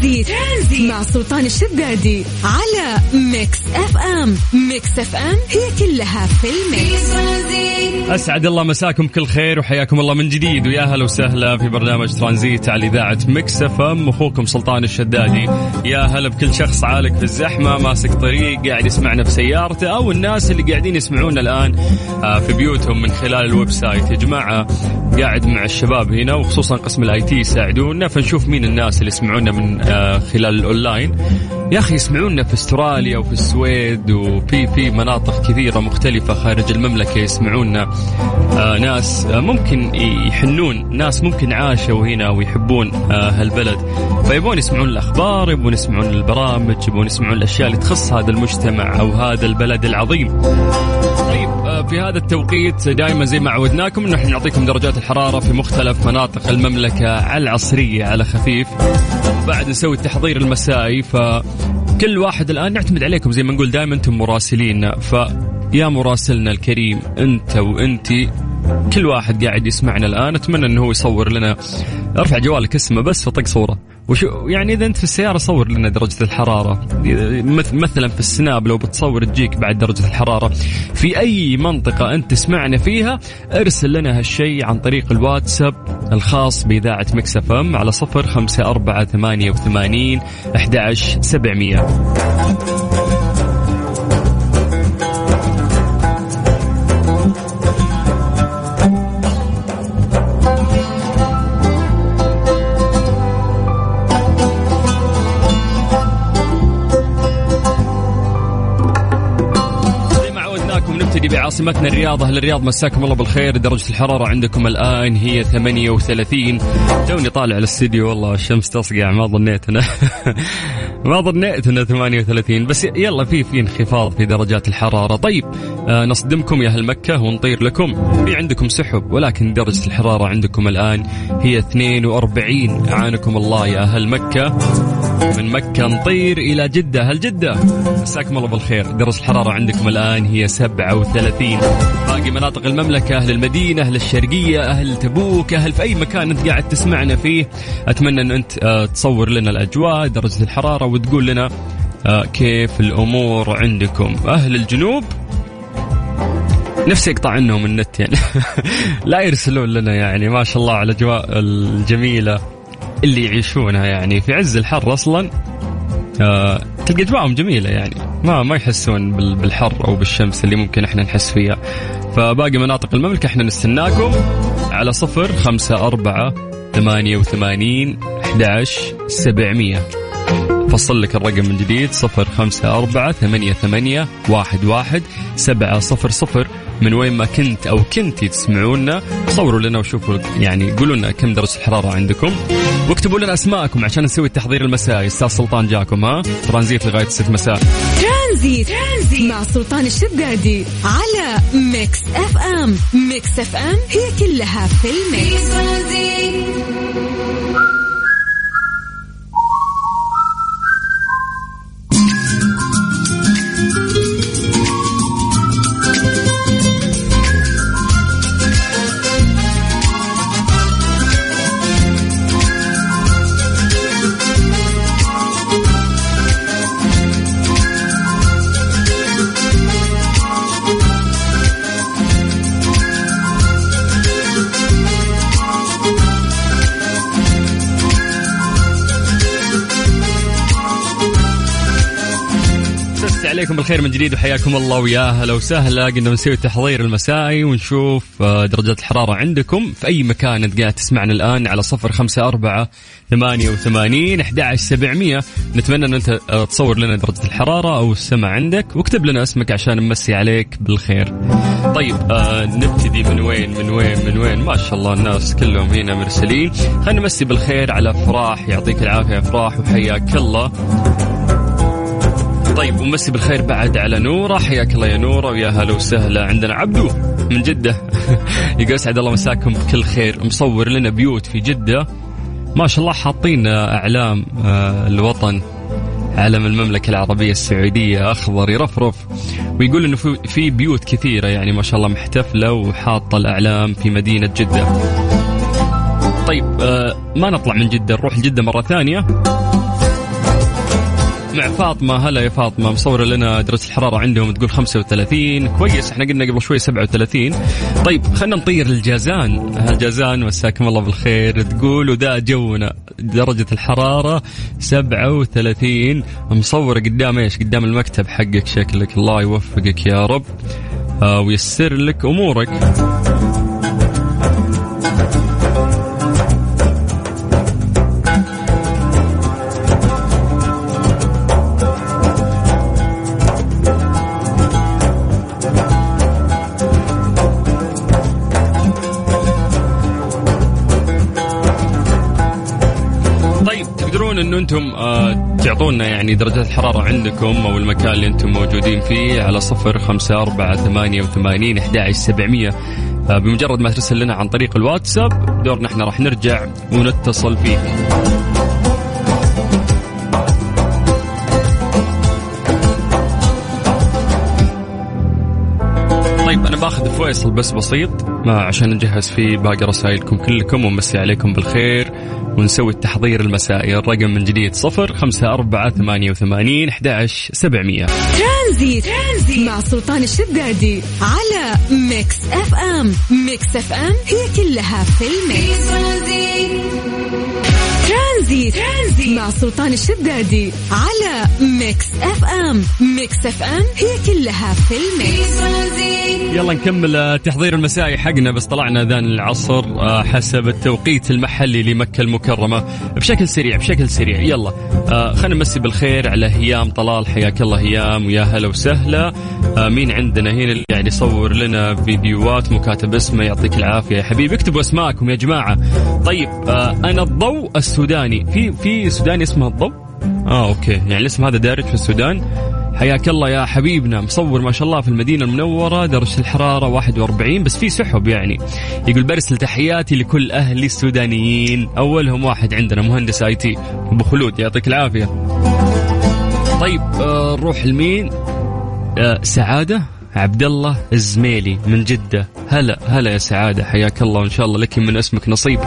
ترانزيت, ترانزيت. مع سلطان الشدادي على Mix FM. Mix FM هي كلها في ال mix. أسعد الله مساكم كل خير وحياكم الله من جديد. ويا هلا وسهلا في برنامج ترانزيت على إذاعة Mix FM. أخوكم سلطان الشدادي. يا هلا بكل شخص عالق في الزحمة ماسك طريق قاعد يسمعنا في سيارته أو الناس اللي قاعدين يسمعونا الآن آه، في بيوتهم من خلال ال website. يا جماعة قاعد مع الشباب هنا وخصوصا قسم ال IT يساعدونا فنشوف مين الناس اللي يسمعونا من خلال الأونلاين. يا أخي يسمعونا في أستراليا وفي السويد وفي في مناطق كثيرة مختلفة خارج المملكة يسمعونا. آه ناس آه ممكن يحنون ناس ممكن عاشوا هنا ويحبون آه هالبلد. فيبون يسمعون الأخبار يبون يسمعون البرامج يبون يسمعون الأشياء اللي تخص هذا المجتمع أو هذا البلد العظيم. طيب آه في هذا التوقيت دائما زي ما عودناكم إحنا نعطيكم درجات الحرارة في مختلف مناطق المملكة على العصرية على خفيف. بعد نسوي التحضير المسائي فكل واحد الآن نعتمد عليكم زي ما نقول دائما أنتم مراسلين. فيا مراسلنا الكريم أنت وانتي كل واحد قاعد يسمعنا الآن. أتمنى إنه هو يصور لنا. أرفع جوالك اسمه بس وطق صورة. وشو يعني إذا أنت في السيارة صور لنا درجة الحرارة. مثلا في السناب لو بتصور تجيك بعد درجة الحرارة. في أي منطقة أنت تسمعنا فيها ارسل لنا هالشيء عن طريق الواتساب الخاص بإذاعة مكسف إم على صفر خمسة أربعة ثمانية وثمانين إحدى عشر سبعمئه عاصمتنا الرياض أهل الرياض مساكم الله بالخير. درجة الحرارة عندكم الآن هي 38 توني طالع الاستديو والله الشمس تصقع ما ظنيت أنا ما ظنيت أنها 38 بس يلا في في انخفاض في درجات الحرارة. طيب آه نصدمكم يا أهل مكة ونطير لكم. في عندكم سحب ولكن درجة الحرارة عندكم الآن هي 42 عانكم الله يا أهل مكة. من مكة نطير إلى جدة. هل جدة؟ مساكم الله بالخير. درجة الحرارة عندكم الآن هي 37 باقي مناطق المملكة أهل المدينة أهل الشرقية أهل تبوك أهل في أي مكان أنت قاعد تسمعنا فيه. أتمنى أن أنت آه، تصور لنا الأجواء درجة الحرارة وتقول لنا آه، كيف الأمور عندكم. أهل الجنوب نفسي يقطع عنهم النت يعني. لا يرسلون لنا يعني ما شاء الله على الأجواء الجميلة اللي يعيشونها يعني في عز الحر أصلا. آه تلقى اجواءهم جميلة يعني. ما ما يحسون بالحر أو بالشمس اللي ممكن إحنا نحس فيها. فباقي مناطق المملكة إحنا نستناكم على صفر خمسة أربعة ثمانية وثمانين أحد سبعمية. فصل لك الرقم من جديد صفر خمسة أربعة ثمانية ثمانية واحد واحد سبعة صفر صفر. من وين ما كنت أو كنتي تسمعونا صوروا لنا وشوفوا يعني قولوا لنا كم درجة الحرارة عندكم. واكتبوا لنا أسماءكم عشان نسوي التحضير المسائي. أستاذ سلطان جاكم ها؟ ترانزيت لغاية 6 مساء. ترانزيت. ترانزيت. مع سلطان الشدادي على Mix FM. Mix FM هي كلها في ال mix. عليكم بالخير من جديد وحياكم الله ويا هلا وسهلا. قلنا بنسوي التحضير المسائي ونشوف آه، درجات الحرارة عندكم. في أي مكان أنت قاعد تسمعنا الآن على صفر خمسة أربعة ثمانية وثمانين أحد سبعمية. نتمنى أن أنت آه، تصور لنا درجة الحرارة أو السمع عندك واكتب لنا اسمك عشان نمسي عليك بالخير. طيب آه نبتدي من وين؟ من وين؟ من وين؟ ما شاء الله الناس كلهم هنا مرسلين. خلينا نمسي بالخير على فراح. يعطيك العافية فراح وحياك الله. طيب ومسي بالخير بعد على نورة. حياك الله يا نورة ويا هلا وسهلا عندنا عبدو من جدة. يقول اسعد الله مساكم بكل خير. مصور لنا بيوت في جدة. ما شاء الله حاطين أعلام آه، الوطن علم المملكة العربية السعودية. أخضر يرفرف. ويقول إنه في بيوت كثيرة يعني ما شاء الله محتفلة وحاطة الأعلام في مدينة جدة. طيب آه، ما نطلع من جدة نروح لجدة مرة ثانية. مع فاطمة. هلا يا فاطمة مصوره لنا درجة الحرارة عندهم تقول 35 كويس إحنا قلنا قبل شوي 37 طيب خلينا نطير الجازان الجازان مساكم الله بالخير. تقول وذا جونا درجة الحرارة 37 مصوره قدام إيش؟ قدام المكتب حقك شكلك الله يوفقك يا رب. آه، ويسر لك أمورك. أنتم آه تعطونا يعني درجات الحرارة عندكم أو المكان اللي أنتم موجودين فيه على صفر خمسة أربعة ثمانية وثمانين أحد سبعمية. آه بمجرد ما ترسل لنا عن طريق الواتساب دورنا إحنا راح نرجع ونتصل فيك. فيصل بس بسيط. ما عشان نجهز فيه باقي رسائلكم كلكم ومسي عليكم بالخير ونسوي التحضير المسائي. الرقم من جديد صفر خمسة أربعة ثمانية وثمانين أحد سبعمية. ترانزيت. ترانزيت مع سلطان الشدادي على Mix FM. Mix FM هي كلها في ال mix. ترانزيت. ترانزيت. مع سلطان الشدادي على Mix FM. Mix FM هي كلها في ال mix. يلا نكمل تحضير المسائي حقنا بس طلعنا اذان العصر آه، حسب التوقيت المحلي لمكة المكرمة بشكل سريع بشكل سريع. يلا آه، خلينا نمسي بالخير على هيام طلال. حياك الله هيام ويا هلا وسهلا. آه، مين عندنا؟ هنا اللي قاعد يصور لنا فيديوهات مكاتب اسمه يعطيك العافية. يا حبيبي اكتبوا اسماءكم يا جماعة. طيب أنا الضوء السوداني. في في سوداني اسمه الضوء آه أوكي. يعني الاسم هذا دارج في السودان. حياك الله يا حبيبنا. مصور ما شاء الله في المدينة المنورة درجة الحرارة 41 بس في سحب يعني. يقول برسل تحياتي لكل أهلي السودانيين. أولهم واحد عندنا مهندس آي تي. أبو خلود يعطيك العافية. طيب آه نروح لمين؟ آه سعادة. عبد الله الزميلي من جدة. هلا هلا يا سعادة حياك الله. وإن شاء الله لك من اسمك نصيب.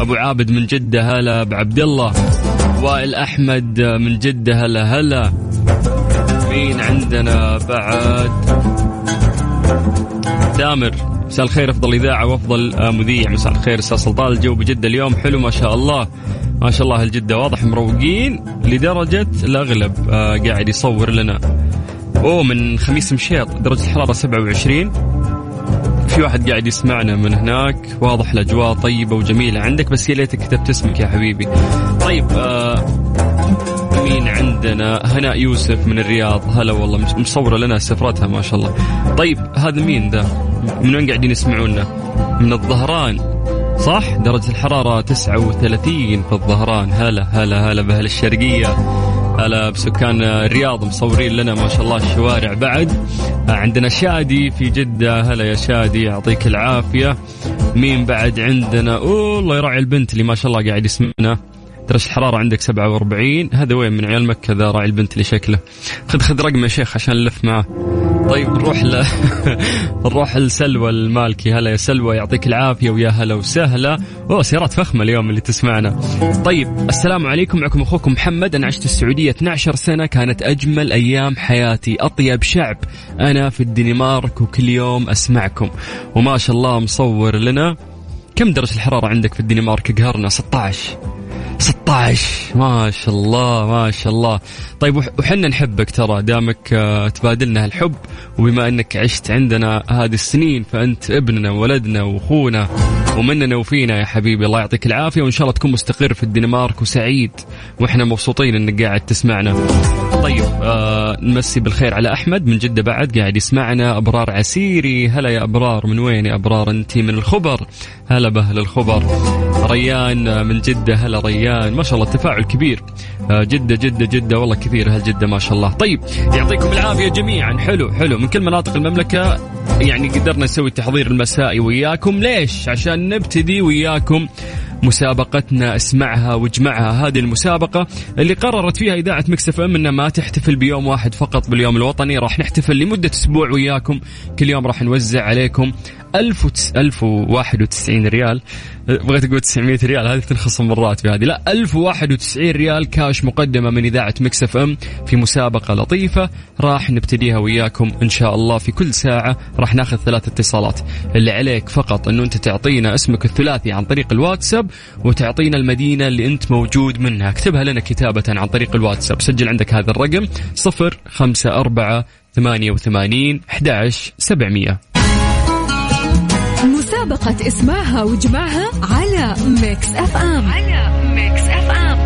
أبو عابد من جدة هلا بعبد الله وائل أحمد من جدة هلا هلا. مين عندنا بعد؟ دامر. مساء الخير أفضل إذاعة وأفضل مذيع. مساء الخير أستاذ سلطان الجو بجدة اليوم. حلو ما شاء الله. ما شاء الله الجدة واضح مروقين لدرجة الأغلب. آه قاعد يصور لنا. أوه من خميس مشيط درجة الحرارة 27 في واحد قاعد يسمعنا من هناك واضح الأجواء طيبة وجميلة. عندك بس يا ليتك كتبت اسمك يا حبيبي. طيب آه مين عندنا؟ هناء يوسف من الرياض. هلا والله مصورة لنا سفرتها ما شاء الله. طيب هذا مين ذا من وين قاعدين يسمعونا؟ من الظهران صح؟ درجة الحرارة 39 في الظهران. هلا هلا هلا بأهل الشرقية هلا بسكان الرياض مصورين لنا ما شاء الله الشوارع بعد. عندنا شادي في جدة هلا يا شادي يعطيك العافية. مين بعد عندنا؟ أوه الله يراعي البنت اللي ما شاء الله قاعد يسمعنا. درجة الحرارة عندك 47 هذا وين؟ من عيال مكة ذا راعي البنت اللي شكله. خذ خذ رقم يا شيخ عشان نلف معاه. طيب نروح ل نروح لسلوى المالكي. هلا يا سلوى يعطيك العافية ويا هلا وسهلا. أوه سيارات فخمة اليوم اللي تسمعنا. طيب السلام عليكم. معكم أخوكم محمد. أنا عشت السعودية 12 سنة. كانت أجمل أيام حياتي. أطيب شعب. أنا في الدنمارك وكل يوم أسمعكم. وما شاء الله مصور لنا. كم درجة الحرارة عندك في الدنمارك؟ قهرنا 16 16 ما شاء الله ما شاء الله. طيب وحنا نحبك ترى دامك آه، تبادلنا الحب وبما إنك عشت عندنا هذه السنين فأنت ابننا وولدنا وأخونا. ومننا وفينا يا حبيبي الله يعطيك العافية وإن شاء الله تكون مستقر في الدنمارك وسعيد وإحنا مبسوطين إنك قاعد تسمعنا. طيب آه نمسي بالخير على أحمد من جدة بعد قاعد يسمعنا. أبرار عسيري هلا يا أبرار من وين يا أبرار؟ أنت من الخبر. هلا بأهل الخبر. ريان من جدة هلا ريان. ما شاء الله التفاعل كبير. آه جدة جدة جدة والله كثير أهل جدة ما شاء الله. طيب يعطيكم العافية جميعا. حلو حلو. من كل مناطق المملكة يعني قدرنا نسوي التحضير المسائي وياكم. ليش؟ عشان نبتدي وياكم مسابقتنا اسمعها واجمعها. هذه المسابقة اللي قررت فيها إذاعة مكسف أم أنها ما تحتفل بيوم واحد فقط باليوم الوطني راح نحتفل لمدة أسبوع وياكم. كل يوم راح نوزع عليكم 1091 ريال. بغيت أقول 900 ريال هذه تنخصم مرات في هذه لا 1091 ريال كاش مقدمة من إذاعة Mix FM في مسابقة لطيفة راح نبتديها وياكم إن شاء الله في كل ساعة. راح ناخذ ثلاث اتصالات. اللي عليك فقط إنه أنت تعطينا اسمك الثلاثي عن طريق الواتساب وتعطينا المدينة اللي أنت موجود منها. اكتبها لنا كتابة عن طريق الواتساب. سجل عندك هذا الرقم 054 88 11 700 مسابقة اسمعها واجمعها على ميكس اف ام. على ميكس اف ام.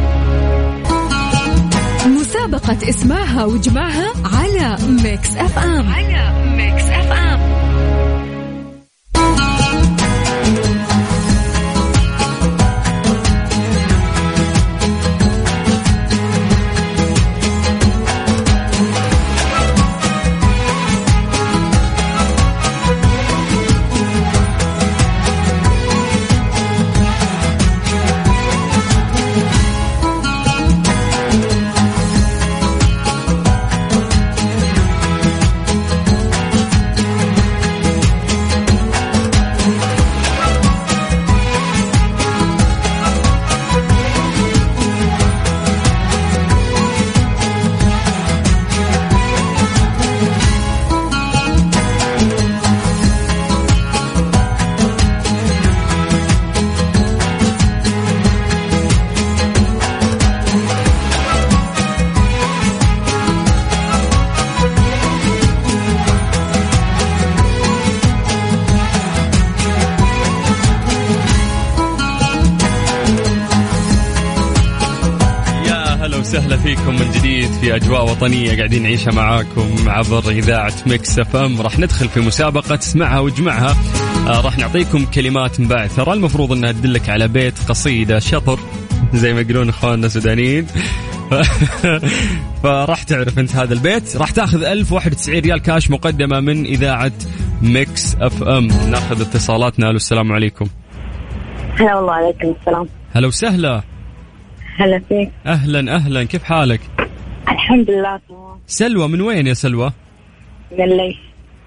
مسابقة اسمعها واجمعها على ميكس اف ام. على ميكس اف ام. أجواء وطنية قاعدين نعيشها معاكم عبر إذاعة مكس إف إم. راح ندخل في مسابقة اسمعها واجمعها آه راح نعطيكم كلمات مبعثرة. المفروض أنها تدلك على بيت قصيدة شطر زي ما يقولون إخواننا السودانيين. فراح تعرف أنت هذا البيت. راح تأخذ 1091 ريال كاش مقدمة من إذاعة ميكس إف إم. ناخذ اتصالاتنا. ألو السلام عليكم. هلا والله عليكم السلام. هلا وسهلا. هلا فيك. أهلا أهلا. كيف حالك؟ الحمد لله. تمام سلوى من وين يا سلوى؟ من الليث.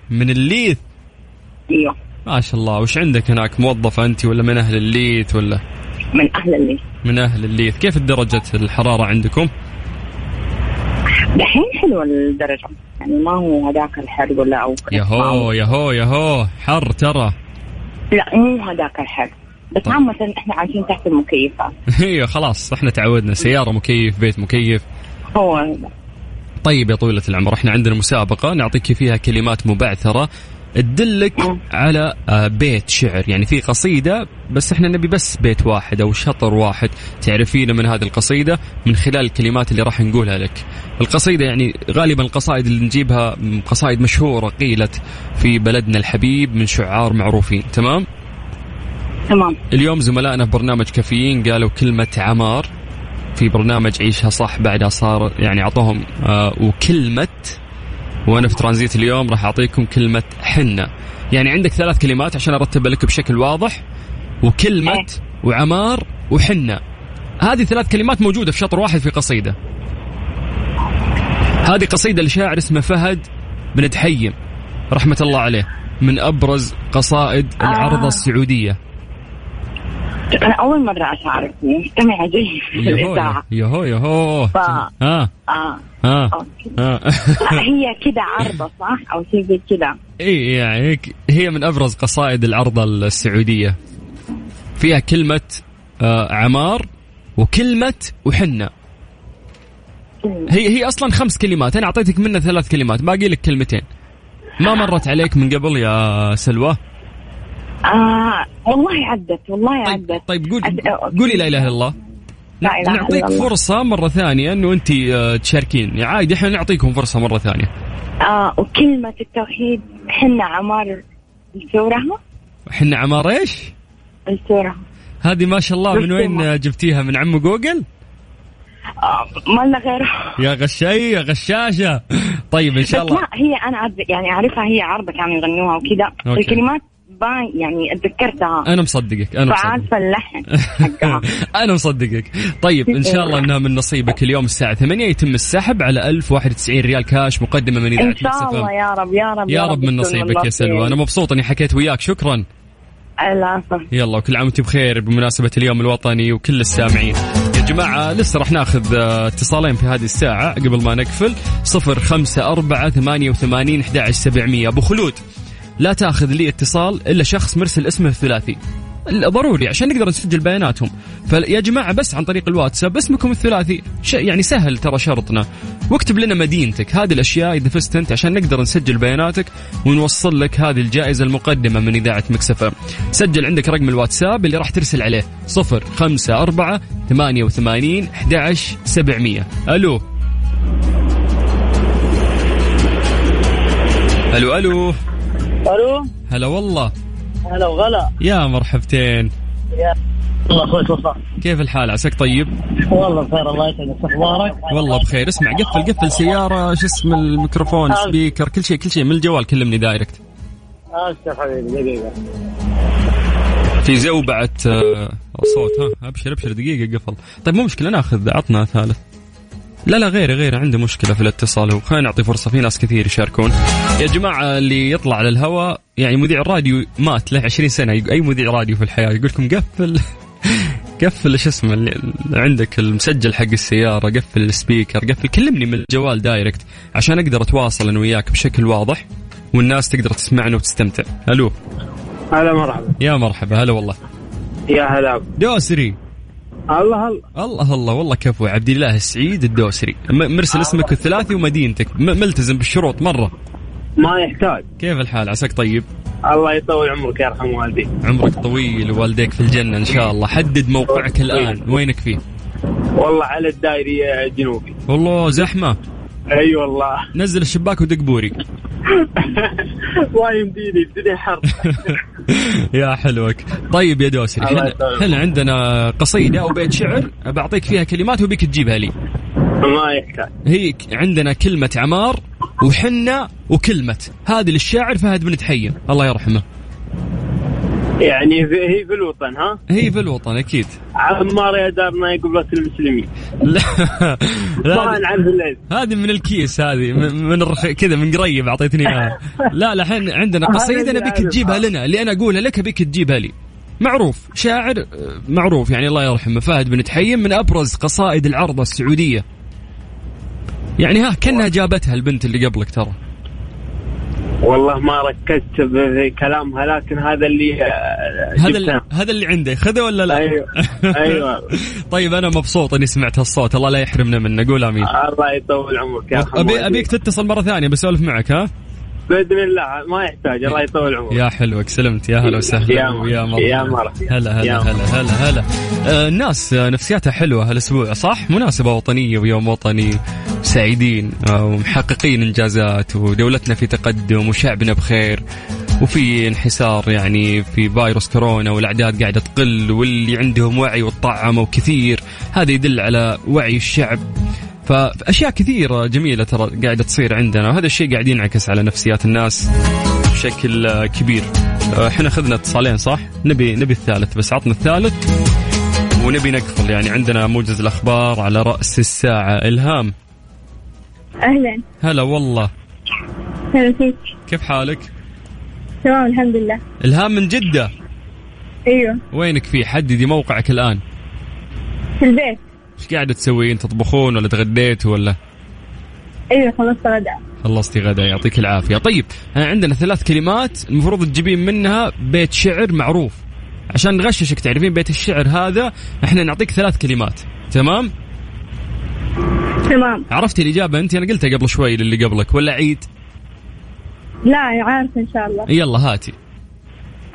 من الليث؟ إيوه. ما شاء الله. وش عندك هناك؟ موظفة أنت ولا من أهل الليث ولا؟ من أهل الليث. من أهل الليث. كيف درجة الحرارة عندكم؟ دحين حلوة الدرجة. يعني ما هو هذاك الحر ولا أو يهو يهو يهو حر ترى. لا مو هذاك الحر. بس طيب. عامة إحنا عايشين تحت المكيفات. إيوه خلاص. إحنا تعودنا. سيارة مكيف بيت مكيف. هو. طيب يا طويلة العمر إحنا عندنا مسابقة نعطيك فيها كلمات مبعثرة تدلك. على آه، بيت شعر يعني في قصيدة بس إحنا نبي بس بيت واحد أو شطر واحد تعرفينه من هذه القصيدة من خلال الكلمات اللي راح نقولها لك القصيدة يعني غالبا القصائد اللي نجيبها قصائد مشهورة قيلت في بلدنا الحبيب من شعار معروفين تمام تمام اليوم زملائنا في برنامج كافيين قالوا كلمة عمار في برنامج عيشها صح بعدها صار يعني أعطوهم آه وكلمة وأنا في ترانزيت اليوم راح أعطيكم كلمة حنة يعني عندك ثلاث كلمات عشان ارتبها لك بشكل واضح وكلمة إيه. وعمار وحنة هذه ثلاث كلمات موجودة في شطر واحد في قصيدة هذه قصيدة لشاعر اسمه فهد بن دحيم رحمة الله عليه من أبرز قصائد العرضة آه. أنا أول مرة اشعرك مستمعة جيد في يهو الاذاعة يهو يهو. ف- آه. أوكي. ها. لا، هي كده عرضة صح؟ أو شيء زي كده. اي يعني هيك هي من أبرز قصائد العرضة السعودية. فيها كلمة آه عمار وكلمة وحنه هي هي أصلا خمس كلمات. أنا أعطيتك منها ثلاث كلمات. باقي لك كلمتين. ما مرت عليك من قبل يا سلوى؟ آه والله عدت والله عدت. طيب قول أد- قولي لا إله إلا الله. لا إلا نعطيك الله. فرصة مرة ثانية إنه أنت آه، تشاركين. يعني عادي إحنا نعطيكم فرصة مرة ثانية. آه وكلمة التوحيد حنا عمار السورة حنا عمار إيش؟ السورة هذه ما شاء الله من وين. جبتيها؟ من عم جوجل؟ آه ما لنا غيره يا غشاشة يا غشاشة. طيب إن شاء الله. لا هي أنا يعني اعرفها هي عرضة كانوا يغنوها وكذا. الكلمات باي يعني تذكرتها أنا مصدقك أنا مصدقك. فعارفه اللحن حقها. أنا مصدقك. طيب إن شاء الله إنها من نصيبك اليوم الساعة 8 يتم السحب على 1091 ريال كاش مقدمة من إذاعة إن شاء الله يا رب يا رب يا رب من نصيبك يا سلوى. أنا مبسوط إني حكيت وياك. شكرا. العفو. يلا وكل عام وأنتم بخير بمناسبة اليوم الوطني وكل السامعين. يا جماعة لسه راح ناخذ آه، اتصالين في هذه الساعة قبل ما نقفل. صفر خمسة أربعة ثمانية وثمانين أحد سبعمية. أبو خلود. لا تاخذ لي اتصال إلا شخص مرسل اسمه الثلاثي. ضروري عشان نقدر نسجل بياناتهم. فيا جماعة بس عن طريق الواتساب اسمكم الثلاثي. يعني سهل ترى شرطنا. واكتب لنا مدينتك هذه الأشياء إذا فزت أنت عشان نقدر نسجل بياناتك ونوصل لك هذه الجائزة المقدمة من إذاعة مكسفة سجل عندك رقم الواتساب اللي راح ترسل عليه. صفر خمسة أربعة ثمانية وثمانين أحد سبعمية. ألو. ألو ألو. ألو؟ هلا والله. هلا وغلا. يا مرحبتين. يا الله أخوي وصال كيف الحال؟ عساك طيب؟ والله بخير الله يسعدك. أخبارك؟ والله بخير. اسمع قفل قفل سيارة شو اسم الميكروفون؟ آه. speaker كل شيء كل شيء. من الجوال كلمني direct. ابشر حبيبي دقيقة. في زوبعة آه، صوت. ها أبشر أبشر. دقيقة قفل. طيب مو مشكلة ناخذ عطنا ثالث. لا لا غيره غيره عنده مشكلة في الاتصال. هو خلينا نعطي فرصة في ناس كثير يشاركون. يا جماعة اللي يطلع على الهواء يعني مذيع الراديو مات له 20 سنة. يق- أي مذيع راديو في الحياة؟ يقول لكم قفل. قفل شو اسمه اللي عندك المسجل حق السيارة قفل ال speaker قفل كلمني من الجوال direct عشان أقدر أتواصل أنا وياك بشكل واضح والناس تقدر تسمعنا وتستمتع. ألو. هلا مرحبا. يا مرحبا هلا والله. يا هلا. دوسري الله الله. الله الله والله كفو عبد الله السعيد الدوسري. مرسل اسمك الثلاثي ومدينتك. ملتزم بالشروط مرة. ما يحتاج. كيف الحال؟ عساك طيب؟ الله يطول عمرك يرحم والديك عمرك طويل ووالديك في الجنة إن شاء الله. حدد موقعك الآن. وينك فيه؟ والله على الدائري الجنوبي والله زحمة. أي والله. نزل الشباك ودق بوري. ما يمديني الدنيا حر. يا حلوك. طيب يا دوسري إحنا عندنا قصيدة أو بيت شعر بعطيك فيها كلمات وبيك تجيبها لي. ما يحتاج هي عندنا كلمة عمار وحنة وكلمة. هذه للشاعر فهد بن تحيم الله يرحمه. يعني في هي في الوطن ها؟ هي في الوطن أكيد. عمار يا دارنا قبلة المسلمين. لا. ما لا هذه من الكيس هذه. من الرخ... كذا من قريب أعطيتني إياها. لا لا الحين عندنا قصيدة اللي تجيبها. لنا اللي أنا اقولها لك ابيك تجيبها لي. معروف شاعر معروف يعني الله يرحمه فهد بن تحيم من أبرز قصائد العرضه السعودية. يعني ها كأنها جابتها البنت اللي قبلك ترى. والله ما ركزت في كلامها لكن هذا اللي آه، هذا اللي. هذا اللي عندك خذه ولا لا؟ أيوه. أيوه. طيب أنا مبسوط إني سمعت هالصوت. الله لا يحرمنا منه. قول آمين. الله يطول عمرك يا أبي حمودي. أبيك تتصل مرة ثانية بسولف معك ها؟ بإذن الله ما يحتاج الله يطول عمرك يا حلوك سلمت يا هلا وسهلا يا مرحبا. يا مرحبا. هلا هلا هلا هلا هلا آه، الناس آه، نفسياتها حلوة هالأسبوع صح؟ مناسبة وطنية ويوم وطني سعيدين آه، ومحققين إنجازات ودولتنا في تقدم وشعبنا بخير وفي انحسار يعني في فيروس كورونا والأعداد قاعدة تقل واللي عندهم وعي وطعموا كثير هذا يدل على وعي الشعب فأشياء كثيرة جميلة ترى قاعدة تصير عندنا وهذا الشيء قاعد ينعكس على نفسيات الناس بشكل كبير. آه، إحنا أخذنا اتصالين صح؟ نبي نبي الثالث بس عطنا الثالث ونبي نقفل. يعني عندنا موجز الأخبار على رأس الساعة إلهام. أهلا. هلا والله. هلا فيك. كيف حالك؟ تمام الحمد لله. إلهام من جدة. أيوه. وينك فيه حددي موقعك الآن؟ في البيت. إيش قاعدة تسوين تطبخون ولا تغديتوا ولا؟ أيوه خلصت غدا. خلصتي غدا يعطيك العافية. طيب عندنا ثلاث كلمات المفروض تجيبين منها بيت شعر معروف. عشان نغششك تعرفين بيت الشعر هذا؟ إحنا نعطيك ثلاث كلمات. تمام؟ تمام. عرفتي الإجابة أنت؟ أنا قلتها قبل شوي للي قبلك ولا عيد؟ لا عارفة إن شاء الله. يلا هاتي.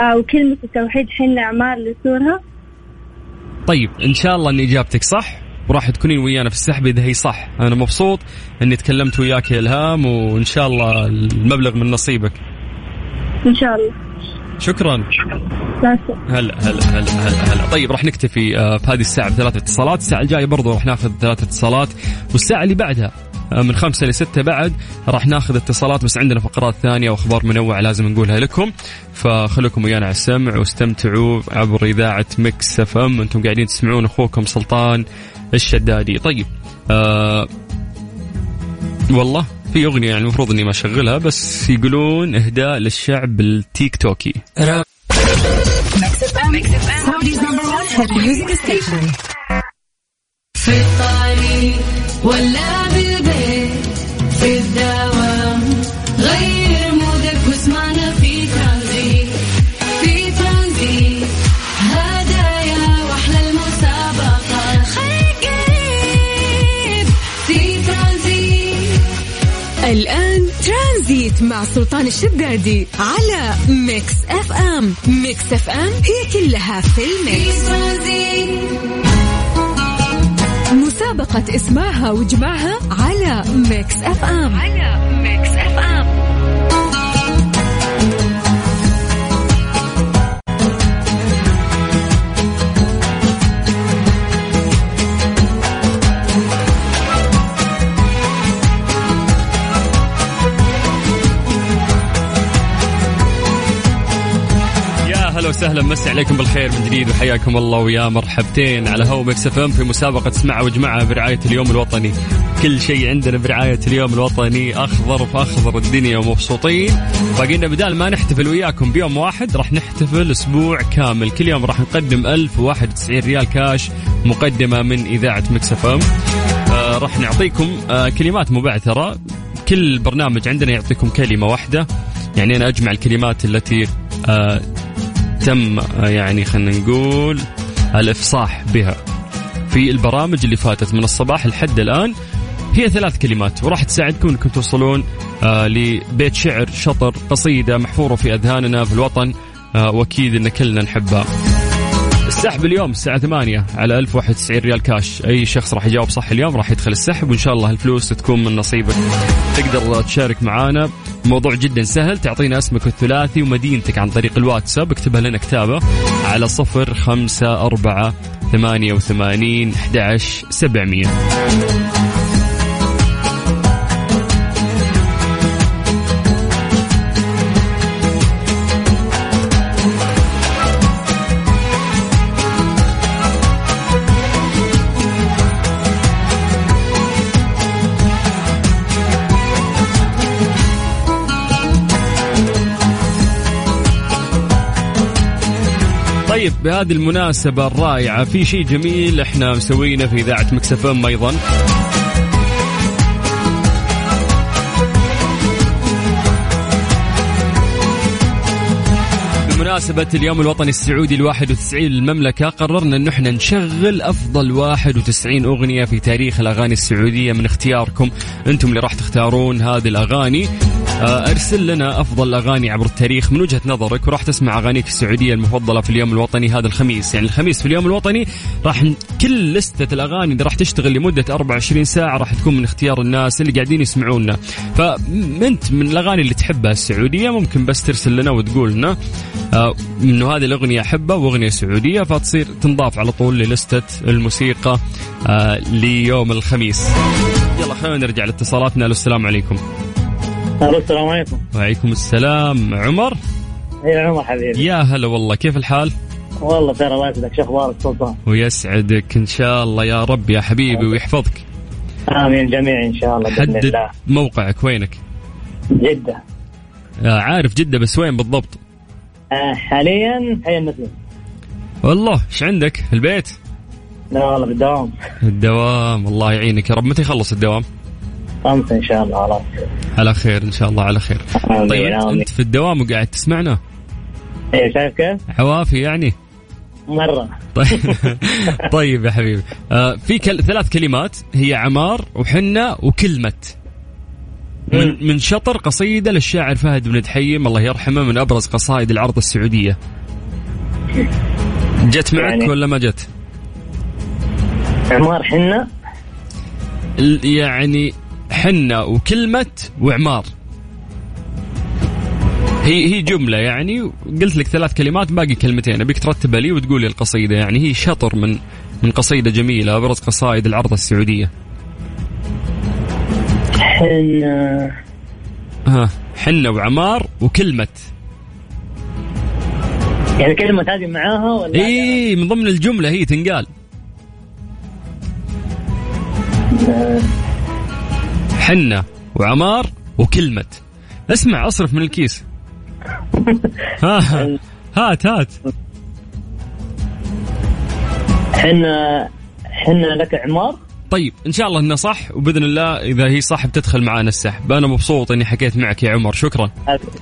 آه وكلمة التوحيد حنا أعمال لسورها. طيب إن شاء الله ان إجابتك صح. وراح تكونين ويانا في السحب إذا هي صح. أنا مبسوط إني تكلمت وياك يا إلهام وإن شاء الله المبلغ من نصيبك. إن شاء الله. شكرا. هلا هلا هلا هلا هلا. طيب راح نكتفي آه، في هذه الساعة بثلاث اتصالات، الساعة الجاية برضو راح ناخذ ثلاث اتصالات، والساعة اللي بعدها آه، من خمسة لستة بعد راح ناخذ اتصالات بس عندنا فقرات ثانية وأخبار منوعة لازم نقولها لكم. فخلوكم ويانا على السمع واستمتعوا عبر إذاعة مكس إف إم. أنتم قاعدين تسمعون أخوكم سلطان الشدادي. طيب آه والله في أغنية يعني المفروض إني ما أشغلها بس يقولون إهداء للشعب التيك توكي في الطريق ولا بالبيت في الدوام الآن ترانزيت مع سلطان الشدادي على ميكس أف أم. ميكس أف أم هي كلها في ال mix. مسابقة اسمعها واجمعها على ميكس أف أم. على ميكس أف ام هلا وسهلا مسي عليكم بالخير من جديد وحياكم الله ويا مرحبتين على هو مكس اف ام في مسابقة اسمعها واجمعها برعاية اليوم الوطني. كل شيء عندنا برعاية اليوم الوطني أخضر فأخضر الدنيا ومبسوطين. باقينا بدال ما نحتفل وياكم بيوم واحد راح نحتفل أسبوع كامل. كل يوم راح نقدم 1091 ريال كاش مقدمة من إذاعة مكس اف ام. آه راح نعطيكم آه كلمات مبعثرة. كل برنامج عندنا يعطيكم كلمة واحدة. يعني أنا أجمع الكلمات التي آه تم آه، يعني خلينا نقول الإفصاح بها في البرامج اللي فاتت من الصباح لحد الآن هي ثلاث كلمات وراح تساعدكم إنكم توصلون آه لبيت شعر شطر قصيدة محفورة في أذهاننا في الوطن آه وأكيد إن كلنا نحبها. السحب اليوم الساعة 8 على 1091 ريال كاش، أي شخص راح يجاوب صح اليوم راح يدخل السحب وإن شاء الله الفلوس تكون من نصيبك. تقدر تشارك معانا. موضوع جدا سهل تعطينا اسمك الثلاثي ومدينتك عن طريق الواتساب. اكتبها لنا كتابة على صفر خمسة أربعة ثمانية وثمانين أحد سبعمية. بهذه المناسبة الرائعة في شيء جميل إحنا مسوينه في إذاعة مكسفم أيضا. بمناسبة اليوم الوطني السعودي الواحد وتسعين للمملكة قررنا أنه إحنا نشغل أفضل واحد وتسعين أغنية في تاريخ الأغاني السعودية من اختياركم. أنتم اللي راح تختارون هذه الأغاني. آه، أرسل لنا أفضل الاغاني عبر التاريخ من وجهة نظرك وراح تسمع أغانيك السعودية المفضلة في اليوم الوطني هذا الخميس. يعني الخميس في اليوم الوطني راح كل لستة الأغاني اللي راح تشتغل لمدة 24 ساعة راح تكون من اختيار الناس اللي قاعدين يسمعونا. فانت من الأغاني اللي تحبها السعودية ممكن بس ترسل لنا وتقول لنا. آه، انه هذه الأغنية أحبها وأغنية سعودية فتصير تنضاف على طول للستة الموسيقى آه، ليوم الخميس. يلا خلينا نرجع لاتصالاتنا. السلام عليكم. السلام عليكم. وعليكم السلام. عمر؟ يا عمر حبيبي. يا هلا والله كيف الحال؟ والله خير الله يسعدك. شو أخبارك سلطان؟ ويسعدك إن شاء الله يا رب يا حبيبي ويحفظك. آمين جميع إن شاء الله بإذن حدد الله. موقعك وينك؟ جدة. آه عارف جدة بس وين بالضبط؟ حاليا حي النسيم والله إيش عندك؟ في البيت؟ لا والله بالدوام. الدوام الله يعينك. يا رب متى يخلص الدوام؟ خمسة إن شاء الله خلاص على خير إن شاء الله على خير. طيب. أنت في الدوام وقاعد تسمعنا؟ إيه شايف كيف؟ عوافي يعني؟ مرة. طيب. طيب يا حبيبي. آه في كل... ثلاث كلمات هي عمار وحنة وكلمة. من من شطر قصيدة للشاعر فهد بن دحيم الله يرحمه من أبرز قصائد العرض السعودية. جت معك يعني- ولا ما جت؟ عمار حنة ال- يعني حنة وكلمة وعمار. هي هي جملة يعني قلت لك ثلاث كلمات باقي كلمتين. أبيك ترتبها لي وتقول لي القصيدة يعني هي شطر من من قصيدة جميلة أبرز قصائد العرض السعودية. حنة ها حنة وعمار وكلمة. يعني كلمة هذه معاها ولا إي من ضمن الجملة هي تنقال. حنة وعمار وكلمة. اسمع أصرف من الكيس. ها هات هات. حنة حنة لك عمار. طيب إن شاء الله إنه صح وبإذن الله إذا هي صح بتدخل معنا السحب. أنا مبسوط إني حكيت معك يا عمر شكرا.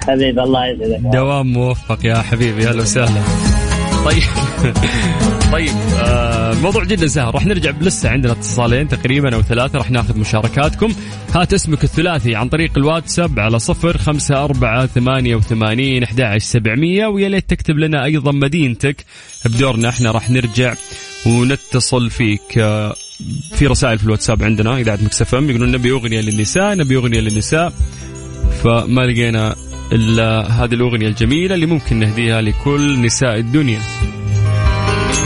حبيبي الله يسعدك دوام موفق يا حبيبي أهلا وسهلا. طيب طيب آه الموضوع جدا سهل. راح نرجع لسه عندنا اتصالين تقريبا أو ثلاثة راح ناخذ مشاركاتكم. هات اسمك الثلاثي عن طريق الواتساب على صفر خمسة أربعة ثمانية وثمانين أحد سبعمية ويا ليت تكتب لنا أيضا مدينتك بدورنا. إحنا راح نرجع ونتصل فيك. آه في رسائل في الواتساب عندنا اذاعه مكسفم يقولون نبي أغنية للنساء نبي أغنية للنساء. فما لقينا إلا هذه الأغنية الجميلة اللي ممكن نهديها لكل نساء الدنيا.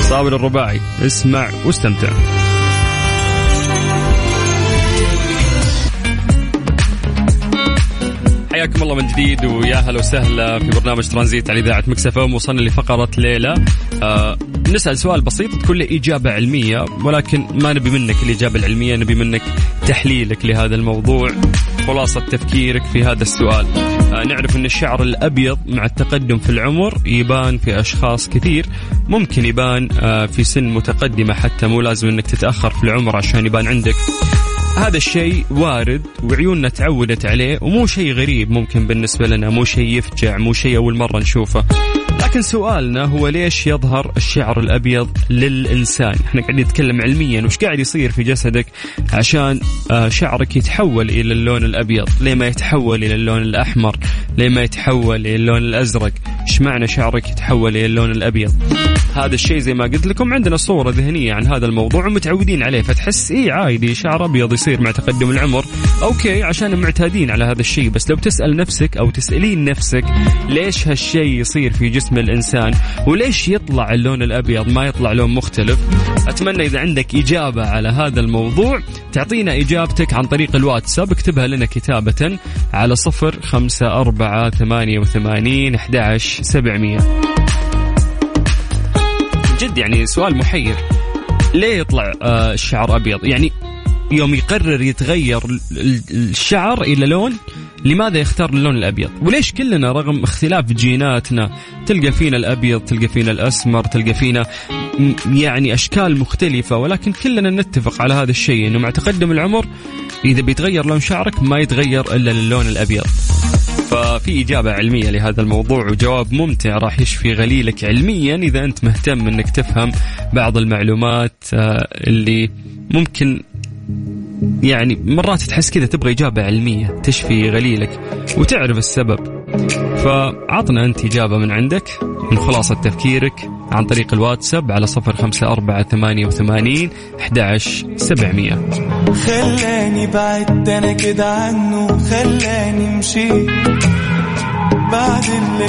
صابر الرباعي اسمع واستمتع. حياكم الله من جديد ويا هلا وسهلا في برنامج ترانزيت على إذاعة مكسفه وصلنا لفقرة ليله آه نسال سؤال بسيط تكون له إجابة علمية ولكن ما نبي منك الإجابة العلمية نبي منك تحليلك لهذا الموضوع خلاصة تفكيرك في هذا السؤال. آه نعرف أن الشعر الأبيض مع التقدم في العمر يبان في أشخاص كثير. ممكن يبان آه في سن متقدمة حتى مو لازم أنك تتأخر في العمر عشان يبان عندك. هذا الشيء وارد وعيوننا تعودت عليه ومو شيء غريب ممكن بالنسبة لنا مو شيء يفجع مو شيء أول مرة نشوفه. لكن سؤالنا هو ليش يظهر الشعر الأبيض للإنسان؟ إحنا قاعدين نتكلم علميا وش قاعد يصير في جسدك عشان شعرك يتحول إلى اللون الأبيض؟ ليه ما يتحول إلى اللون الأحمر؟ ليه ما يتحول إلى اللون الأزرق؟ إيش معنى شعرك يتحول إلى اللون الأبيض؟ هذا الشيء زي ما قلت لكم عندنا صورة ذهنية عن هذا الموضوع ومتعودين عليه فتحس إيه عادي شعر أبيض يصير مع تقدم العمر. أوكي عشان معتادين على هذا الشيء بس لو تسأل نفسك أو تسألين نفسك ليش هالشيء يصير في جسم الإنسان وليش يطلع اللون الأبيض ما يطلع لون مختلف؟ أتمنى إذا عندك إجابة على هذا الموضوع تعطينا إجابتك عن طريق الواتساب اكتبها لنا كتابة على صفر خمسة أربعة ثمانية وثمانين أحد سبعمية. جد يعني سؤال محير. ليه يطلع الشعر أبيض؟ يعني يوم يقرر يتغير الشعر إلى لون؟ لماذا يختار اللون الأبيض؟ وليش كلنا رغم اختلاف جيناتنا تلقى فينا الأبيض، تلقى فينا الأسمر، تلقى فينا يعني أشكال مختلفة ولكن كلنا نتفق على هذا الشيء إنه مع تقدم العمر إذا بيتغير لون شعرك ما يتغير إلا للون الأبيض. ففي إجابة علمية لهذا الموضوع وجواب ممتع راح يشفي غليلك علميا إذا أنت مهتم أنك تفهم بعض المعلومات اللي ممكن يعني مرات تحس كذا تبغى إجابة علمية تشفي غليلك وتعرف السبب. فعطنا أنت إجابة من عندك من خلاصة تفكيرك عن طريق الواتساب على صفر خمسة أربعة ثمانية وثمانين أحد سبعمية. خلاني بعدت أنا كده عنه خلاني مشيت بعد اللي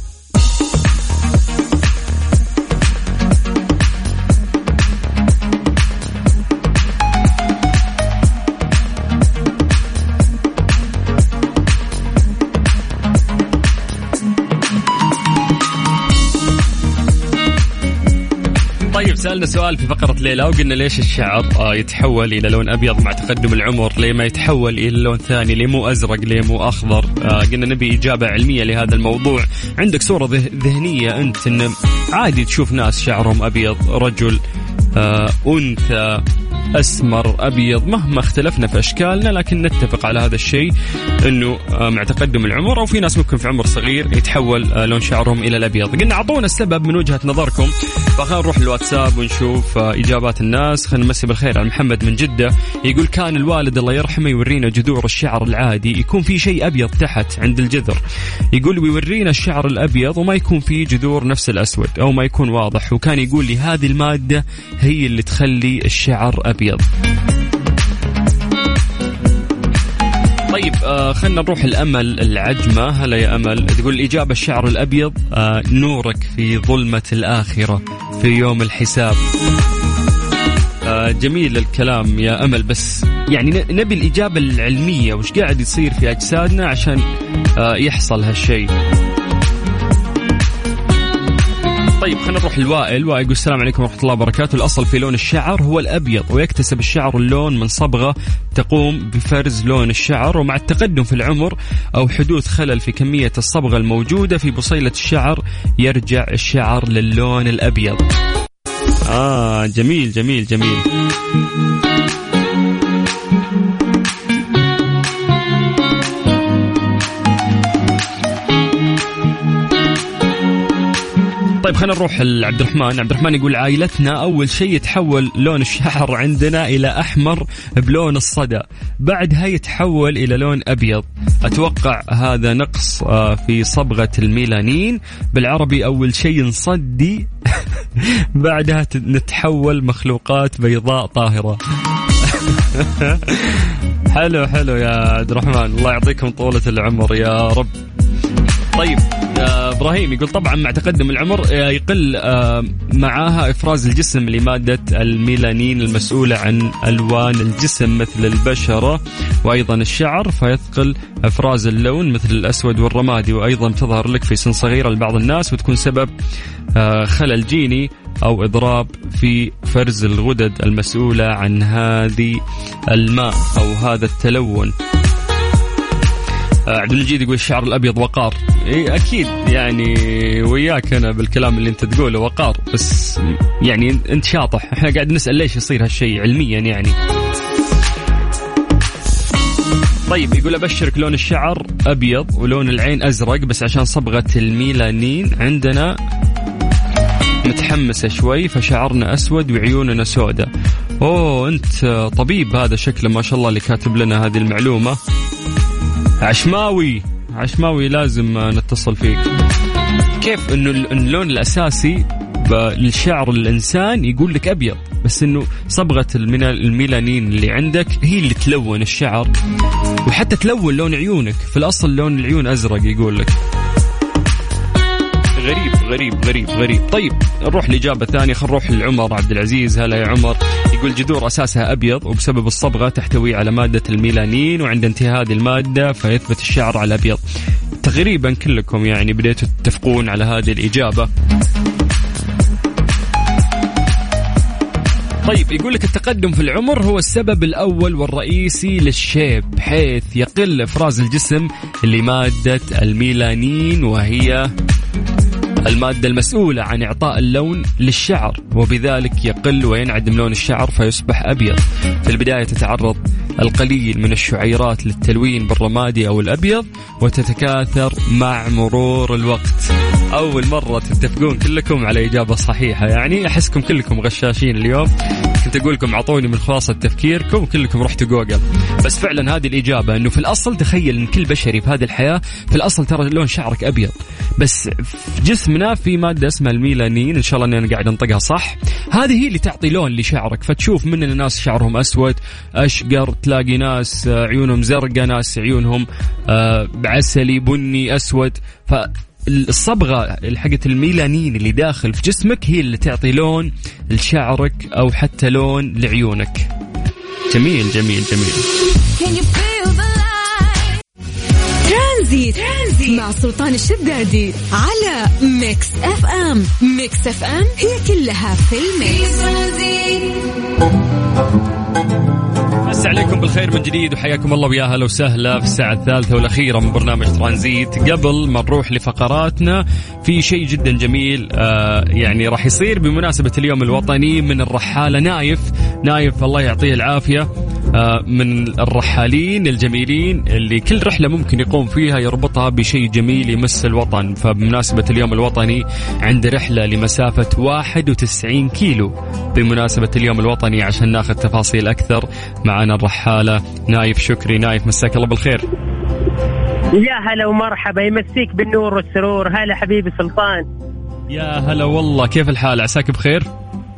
سألنا سؤال في فقرة ليلى وقلنا ليش الشعر آه يتحول إلى لون أبيض مع تقدم العمر ليه ما يتحول إلى لون ثاني ليه مو أزرق ليه مو أخضر؟ آه قلنا نبي إجابة علمية لهذا الموضوع. عندك صورة ذهنية أنت أن عادي تشوف ناس شعرهم أبيض رجل آه أنثى. أسمر أبيض مهما اختلفنا في أشكالنا لكن نتفق على هذا الشيء إنه مع تقدم العمر أو في ناس ممكن في عمر صغير يتحول لون شعرهم إلى الأبيض. قلنا أعطونا السبب من وجهة نظركم فخلينا نروح للواتساب ونشوف إجابات الناس. خلينا نمسي بالخير على محمد من جدة يقول كان الوالد الله يرحمه يورينا جذور الشعر العادي يكون في شيء أبيض تحت عند الجذر. يقول ويورينا الشعر الأبيض وما يكون فيه جذور نفس الأسود أو ما يكون واضح. وكان يقول لي هذه المادة هي اللي تخلي الشعر أبيض. الأبيض. طيب آه خلينا نروح الأمل العجمة. هلا يا أمل. تقول الاجابه الشعر الأبيض آه نورك في ظلمة الآخرة في يوم الحساب. آه جميل الكلام يا أمل بس يعني نبي الإجابة العلمية. وش قاعد يصير في أجسادنا عشان آه يحصل هالشيء؟ طيب خلينا نروح لوائل وائل يقول السلام عليكم ورحمة الله وبركاته. الأصل في لون الشعر هو الأبيض ويكتسب الشعر اللون من صبغة تقوم بفرز لون الشعر. ومع التقدم في العمر أو حدوث خلل في كمية الصبغة الموجودة في بصيلة الشعر يرجع الشعر للون الأبيض. آه جميل جميل جميل. خلينا نروح لعبد الرحمن عبد الرحمن يقول عائلتنا أول شيء يتحول لون الشعر عندنا إلى أحمر بلون الصدى بعدها يتحول إلى لون أبيض. أتوقع هذا نقص آه، في صبغة الميلانين. بالعربي أول شيء نصدي. بعدها نتحول مخلوقات بيضاء طاهرة. حلو حلو يا عبد الرحمن الله يعطيكم طولة العمر يا رب. طيب آه إبراهيم يقول طبعا مع تقدم العمر آه يقل آه معاها إفراز الجسم لمادة الميلانين المسؤولة عن ألوان الجسم مثل البشرة وأيضا الشعر فيثقل إفراز اللون مثل الأسود والرمادي وأيضا تظهر لك في سن صغيره لبعض الناس وتكون سبب خلل جيني أو إضراب في فرز الغدد المسؤولة عن هذه الماء أو هذا التلون. عبد المجيد يقول الشعر الأبيض وقار. إي أكيد. يعني وياك أنا بالكلام اللي أنت تقوله وقار بس يعني أنت شاطح. إحنا قاعد نسأل ليش يصير هالشيء علميا يعني. طيب يقول أبشرك لون الشعر أبيض ولون العين أزرق بس عشان صبغة الميلانين عندنا متحمسة شوي فشعرنا أسود وعيوننا سوداء. أوه أنت طبيب هذا شكله ما شاء الله اللي كاتب لنا هذه المعلومة. عشماوي. عشماوي لازم نتصل فيك. كيف إنه اللون الأساسي للشعر الإنسان يقول لك أبيض بس إنه صبغة الميلانين اللي عندك هي اللي تلون الشعر وحتى تلون لون عيونك. في الأصل لون العيون أزرق يقول لك. غريب غريب غريب غريب. طيب نروح لإجابة ثانية. خلينا نروح لعمر عبد العزيز. هلا يا عمر. يقول جذور أساسها أبيض وبسبب الصبغة تحتوي على مادة الميلانين وعند انتهاء هذه المادة فيثبت الشعر على أبيض. تقريبا كلكم يعني بديتوا تتفقون على هذه الإجابة. طيب يقول لك التقدم في العمر هو السبب الأول والرئيسي للشيب حيث يقل إفراز الجسم لمادة الميلانين وهي المادة المسؤولة عن إعطاء اللون للشعر وبذلك يقل وينعدم لون الشعر فيصبح أبيض. في البداية تتعرض القليل من الشعيرات للتلوين بالرمادي أو الأبيض وتتكاثر مع مرور الوقت. أول مرة تتفقون كلكم على إجابة صحيحة. يعني أحسكم كلكم غشاشين اليوم. كنت أقول لكم أعطوني من خلاصة تفكيركم كلكم رحتوا جوجل. بس فعلا هذه الإجابة أنه في الأصل تخيل أن كل بشري في هذه الحياة في الأصل ترى لون شعرك أبيض. بس في جسمنا في مادة اسمها الميلانين إن شاء الله أني أنا قاعد أنطقها صح. هذه هي اللي تعطي لون لشعرك. فتشوف من الناس شعرهم أسود أشقر تلاقي ناس عيونهم زرقاء ناس عيونهم آه، عسلي بني أسود. ف الصبغه حقت الميلانين اللي داخل في جسمك هي اللي تعطي لون لشعرك أو حتى لون لعيونك. جميل جميل جميل. ترانزيت. ترانزيت مع سلطان الشدادي على ميكس اف ام ميكس اف ام هي كلها في ال mix. مس عليكم بالخير من جديد وحياكم الله ويا أهلا وسهلا في الساعة الثالثة والأخيرة من برنامج ترانزيت. قبل ما نروح لفقراتنا في شيء جدا جميل آه يعني راح يصير بمناسبة اليوم الوطني من الرحالة نايف. نايف الله يعطيه العافية. من الرحالين الجميلين اللي كل رحلة ممكن يقوم فيها يربطها بشيء جميل يمس الوطن. فبمناسبة اليوم الوطني عنده رحلة لمسافة 91 كيلو. بمناسبة اليوم الوطني عشان ناخذ تفاصيل أكثر معنا الرحالة نايف شكري. نايف مساك الله بالخير. يا هلا ومرحبا. يمسيك بالنور والسرور. هلا حبيبي سلطان. يا هلا والله. كيف الحال؟ عساك بخير؟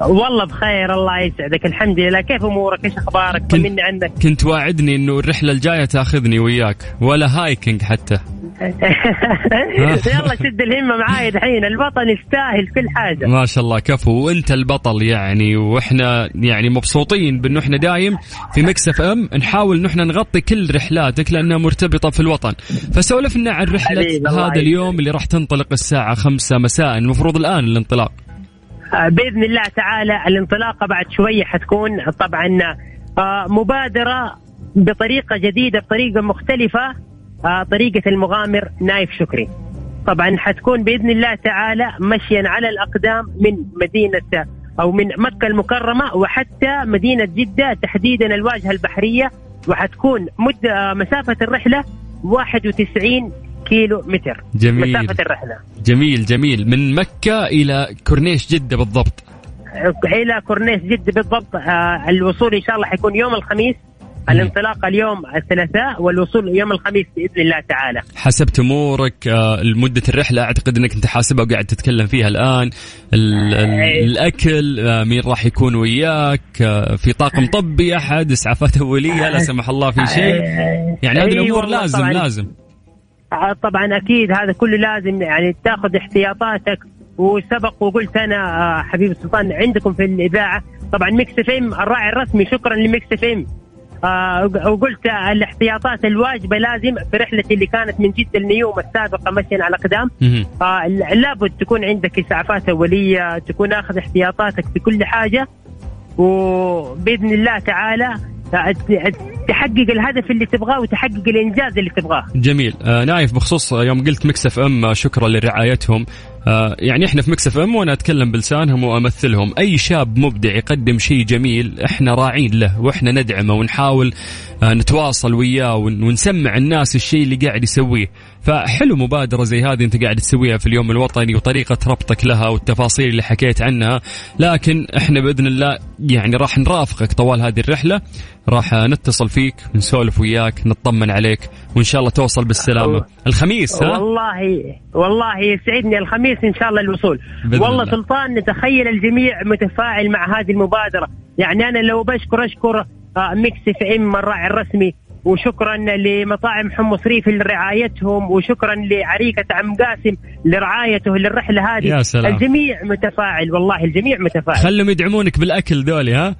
والله بخير الله يسعدك. الحمد لله. كيف أمورك؟ إيش أخبارك؟ كنت- طمني عنك كنت واعدني إنه الرحلة الجاية تأخذني وياك. ولا هايكنج حتى. يلا شد الهمة معاي دحين. البطل يستاهل كل حاجة. ما شاء الله. كفو وأنت البطل يعني. وإحنا يعني مبسوطين بأنه إحنا دايم في مكس إف إم. نحاول إنه إحنا نغطي كل رحلاتك لأنها مرتبطة في الوطن. فسولف لنا عن رحلة هذا اليوم اللي راح تنطلق الساعة خمسة مساء. المفروض الآن الانطلاق. بإذن الله تعالى الانطلاقة بعد شوية حتكون طبعا آه، مبادرة بطريقة جديدة بطريقة مختلفة آه، طريقة المغامر نايف شكري. طبعا حتكون بإذن الله تعالى مشيا على الأقدام من مدينة أو من مكة المكرمة وحتى مدينة جدة تحديدا الواجهة البحرية وحتكون آه، مسافة الرحلة 91 كيلو متر. جميل. مسافة الرحلة. جميل جميل. من مكة إلى كورنيش جدة بالضبط. إلى كورنيش جدة بالضبط. آه الوصول إن شاء الله حيكون يوم الخميس. الانطلاق اليوم الثلاثاء والوصول يوم الخميس بإذن الله تعالى. حسبت أمورك آه، مده الرحلة. أعتقد إنك أنت حاسبها وقاعد تتكلم فيها الآن. ال- ال- أي. الأكل آه، مين راح يكون وياك؟ آه، في طاقم طبي أحد؟ إسعافات أولية؟ لا سمح الله في شيء. يعني هذه أي الأمور لازم. لازم. آه طبعا أكيد هذا كله لازم يعني تأخذ احتياطاتك. وسبق وقلت أنا آه حبيبي السلطان عندكم في الإذاعة. طبعا ميكس إف إم الراعي الرسمي شكرا لميكس إف إم. آه وقلت الاحتياطات الواجبة لازم في رحلتي اللي كانت من جدة لنيوم السابقة مشيا على أقدام. آه لابد تكون عندك إسعافات أولية تكون آخذ احتياطاتك في كل حاجة. وبإذن الله تعالى تحقق الهدف اللي تبغاه وتحقق الإنجاز اللي تبغاه. جميل. آه نايف بخصوص يوم قلت Mix FM آه، شكرا لرعايتهم. آه يعني إحنا في Mix FM وأنا أتكلم بلسانهم وأمثلهم. أي شاب مبدع يقدم شيء جميل إحنا راعين له وإحنا ندعمه ونحاول آه نتواصل وياه ون- ونسمع الناس الشيء اللي قاعد يسويه. فحلو مبادرة زي هذه انت قاعد تسويها في اليوم الوطني وطريقة ربطك لها والتفاصيل اللي حكيت عنها. لكن إحنا بإذن الله يعني راح نرافقك طوال هذه الرحلة. راح نتصل فيك نسولف وياك نطمن عليك وإن شاء الله توصل بالسلامة. الخميس ها؟ والله والله يسعدني الخميس إن شاء الله الوصول. بإذن والله الله. سلطان نتخيل الجميع متفاعل مع هذه المبادرة. يعني أنا لو بشكر أشكر آه، Mix FM الراعي الرسمي وشكرا لمطاعم حمص ريف لرعايتهم وشكرا لعريكة عم قاسم لرعايته للرحلة هذه. يا سلام. الجميع متفاعل والله الجميع متفاعل. خلهم يدعمونك بالأكل دولي ها؟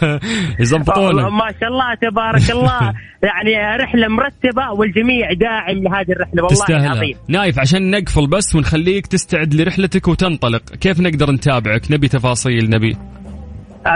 يزبطونك ما شاء الله تبارك الله. يعني رحلة مرتبة والجميع داعم لهذه الرحلة والله تستاهلها العظيم. نايف عشان نقفل بس ونخليك تستعد لرحلتك وتنطلق كيف نقدر نتابعك؟ نبي تفاصيل نبي.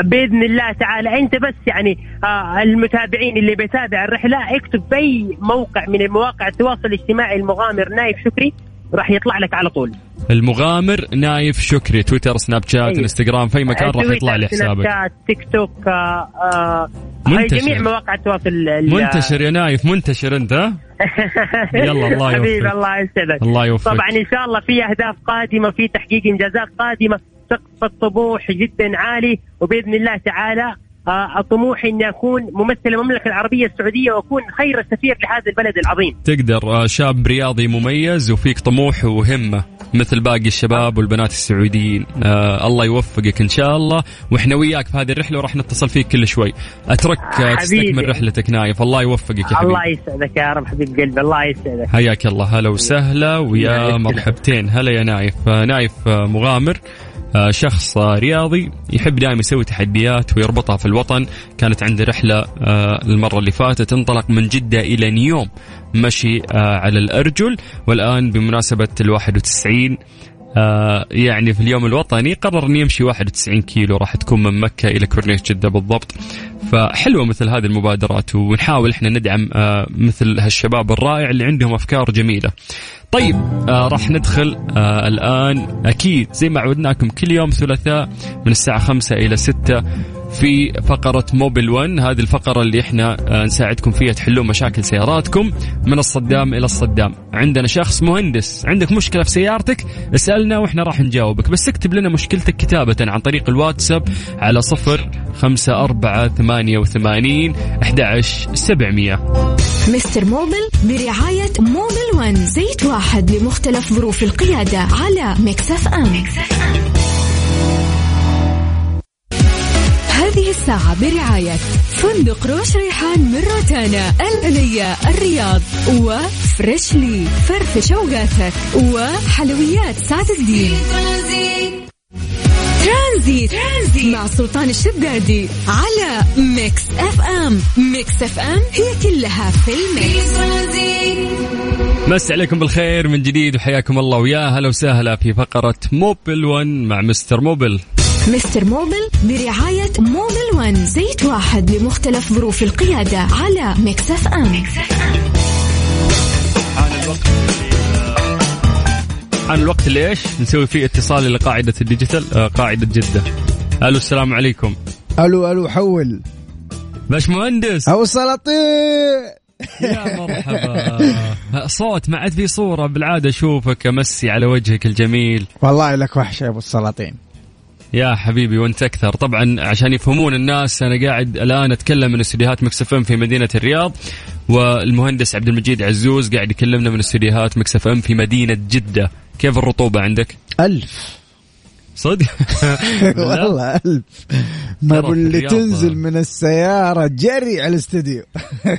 بإذن الله تعالى أنت بس يعني آه المتابعين اللي بيتابع الرحلة اكتب باي موقع من المواقع التواصل الاجتماعي المغامر نايف شكري راح يطلع لك على طول المغامر نايف شكري تويتر سناب شات أيوه. إنستغرام في مكان راح يطلع لي سناب حسابك شات تيك توك آه آه منتشر. جميع مواقع التواصل ال- منتشر يا نايف منتشر أنت ها؟ يلا الله حبيبي يوفقك. الله يسعدك الله يوفقك. طبعا إن شاء الله في أهداف قادمة في تحقيق إنجازات قادمة سقف الطموح جدا عالي وبإذن الله تعالى آه، طموحي اني أكون ممثل المملكة العربية السعودية وأكون خير سفير لهذا البلد العظيم. تقدر آه، شاب رياضي مميز وفيك طموح وهمة مثل باقي الشباب والبنات السعوديين. آه الله يوفقك إن شاء الله. وإحنا وياك في هذه الرحلة وراح نتصل فيك كل شوي. حبيبي. تستكمل رحلتك نايف الله يوفقك يا حبيبي. الله يسعدك يا رب حبيب قلبي الله يسعدك. حياك الله. هلا وسهلا ويا. مرحبتين. هلا يا نايف. نايف مغامر. شخص آه، رياضي يحب دائما يسوي تحديات ويربطها في الوطن. كانت عنده رحلة آه، المرة اللي فاتت انطلق من جدة إلى نيوم مشي آه، على الأرجل. والآن بمناسبة الواحد وتسعين آه يعني في اليوم الوطني قرر انه يمشي 91 كيلو راح تكون من مكة إلى كورنيش جدة بالضبط. فحلوة مثل هذه المبادرات ونحاول إحنا ندعم آه مثل هالشباب الرائع اللي عندهم أفكار جميلة. طيب آه راح ندخل آه الآن. أكيد زي ما عودناكم كل يوم ثلاثاء من الساعة 5 إلى 6 في فقرة موبل 1 هذه الفقرة اللي إحنا آه، نساعدكم فيها تحلون مشاكل سياراتكم من الصدام إلى الصدام. عندنا شخص مهندس. عندك مشكلة في سيارتك؟ اسألنا وإحنا راح نجاوبك. بس اكتب لنا مشكلتك كتابة عن طريق الواتساب على صفر خمسة أربعة ثمانية وثمانين أحد سبعمية. Mister Mobil برعاية Mobil One زيت واحد لمختلف ظروف القيادة على Mix FM, Mix FM. هذه الساعة برعاية فندق روش ريحان من روتانا العليا الرياض و Freshly. فرفش أوقاتك وحلويات سعد الدين. ترانزيت. ترانزيت مع سلطان الشدادي على Mix FM. Mix FM هي كلها في ال mix. مس عليكم بالخير من جديد وحياكم الله ويا هلا وسهلا في فقرة Mobil 1 مع Mister Mobil. Mister Mobil برعاية Mobil One زيت واحد لمختلف ظروف القيادة على Mix FM. حان الوقت حان الوقت اللي إيش؟ نسوي فيه اتصال إلى قاعدة ال digital آه قاعدة جدة. ألو السلام عليكم. ألو ألو حول. باش مهندس أو سلاطين يا مرحبا. صوت ما عاد في صورة بالعادة أشوفك أمسي على وجهك الجميل. والله لك وحشة يا أبو السلاطين. يا حبيبي وانت أكثر. طبعا عشان يفهمون الناس أنا قاعد الآن أتكلم من استديوهات Mix FM في مدينة الرياض والمهندس عبد المجيد عزوز قاعد يكلمنا من استديوهات Mix FM في مدينة جدة. كيف الرطوبة عندك؟ ألف. صدق؟ والله ألف. ما اللي. تنزل من السيارة جري على الاستديو.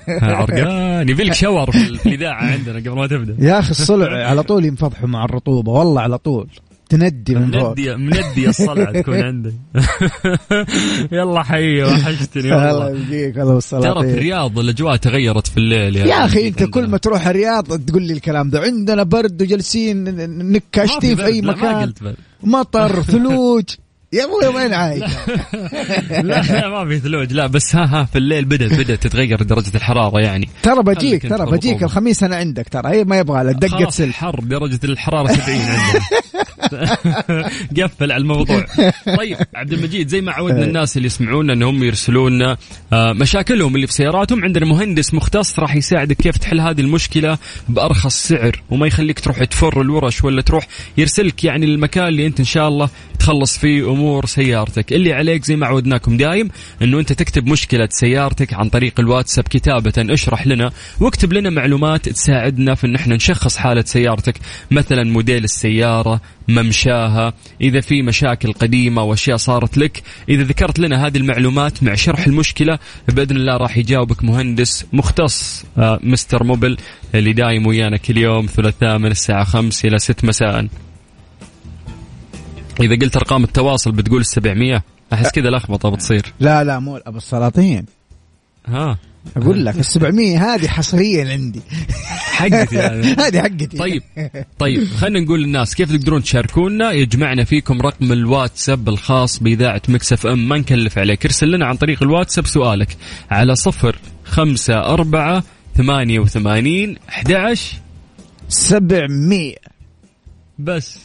عرقان يبي لك شاور في ال- في الإذاعة عندنا قبل ما تبدأ. يا أخي الصلع على طول ينفضحوا مع الرطوبة والله على طول. تندي من فوق. مندي مندي الصلعة تكون عندك. يلا حي وحشتني الله والله. يبقيك الله ترى في الرياض الأجواء تغيرت في الليل يا أخي عندك أنت كل ما تروح الرياض تقول لي الكلام ده. عندنا برد وجالسين نك ما كشتي في أي مكان. مطر ثلوج. يا أبوي وين عايش؟ لا لا ما في ثلوج. لا بس ها ها في الليل بدأت بدأت تتغير درجة الحرارة يعني. ترى بجيك ترى بجيك. الخميس أنا عندك ترى هي ما يبغى لك دقة سلك. حر درجة الحرارة 70 عندنا. قفل على الموضوع. طيب عبد المجيد زي ما عودنا الناس اللي يسمعونا إنهم يرسلون لنا آه، مشاكلهم اللي في سياراتهم. عندنا مهندس مختص راح يساعدك كيف تحل هذه المشكلة بأرخص سعر وما يخليك تروح تفر الورش ولا تروح يرسلك يعني المكان اللي أنت إن شاء الله تخلص فيه امور سيارتك. اللي عليك زي ما عودناكم دايم إنه أنت تكتب مشكلة سيارتك عن طريق الواتساب كتابة اشرح لنا واكتب لنا معلومات تساعدنا في إن إحنا نشخص حالة سيارتك. مثلا موديل السيارة ممشاها إذا في مشاكل قديمة وأشياء صارت لك. إذا ذكرت لنا هذه المعلومات مع شرح المشكلة بإذن الله راح يجاوبك مهندس مختص آه، مستر موبل اللي دايم ويانا كل يوم ثلاثاء من الساعة 5 إلى 6 مساء. إذا قلت أرقام التواصل بتقول ال 700 أحس كذا لخبطة بتصير. لا لا مو أبو السلاطين. ها. أقول لك ال 700 هذه حصريا عندي. حقتي يعني. هذه حقتي. طيب طيب خلينا نقول للناس كيف تقدرون تشاركونا؟ يجمعنا فيكم رقم الواتساب الخاص بإذاعة مكسف أم. ما نكلف عليك ارسل لنا عن طريق الواتساب سؤالك على صفر خمسة أربعة ثمانية وثمانين أحد 700 بس.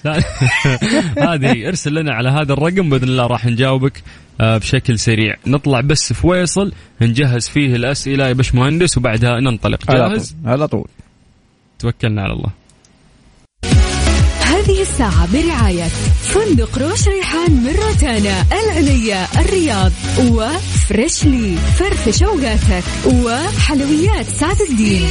هذه ارسل لنا على هذا الرقم بإذن الله راح نجاوبك آه، بشكل سريع. نطلع بس فويصل نجهز فيه الأسئلة يا باش مهندس وبعدها ننطلق. على جاهز؟ طول على طول. توكلنا على الله. هذه الساعة برعاية فندق روش ريحان من روتانا العنية الرياض و Freshly. فرفش أوقاتك وحلويات سعد الدين.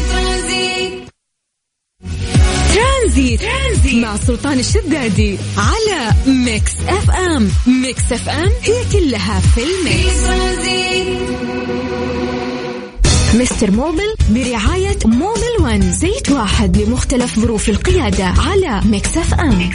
ترانزيت. ترانزيت. مع سلطان الشدادي على Mix FM. Mix FM هي كلها في ال mix. Mister Mobil برعاية Mobil One. زيت واحد لمختلف ظروف القيادة على Mix FM.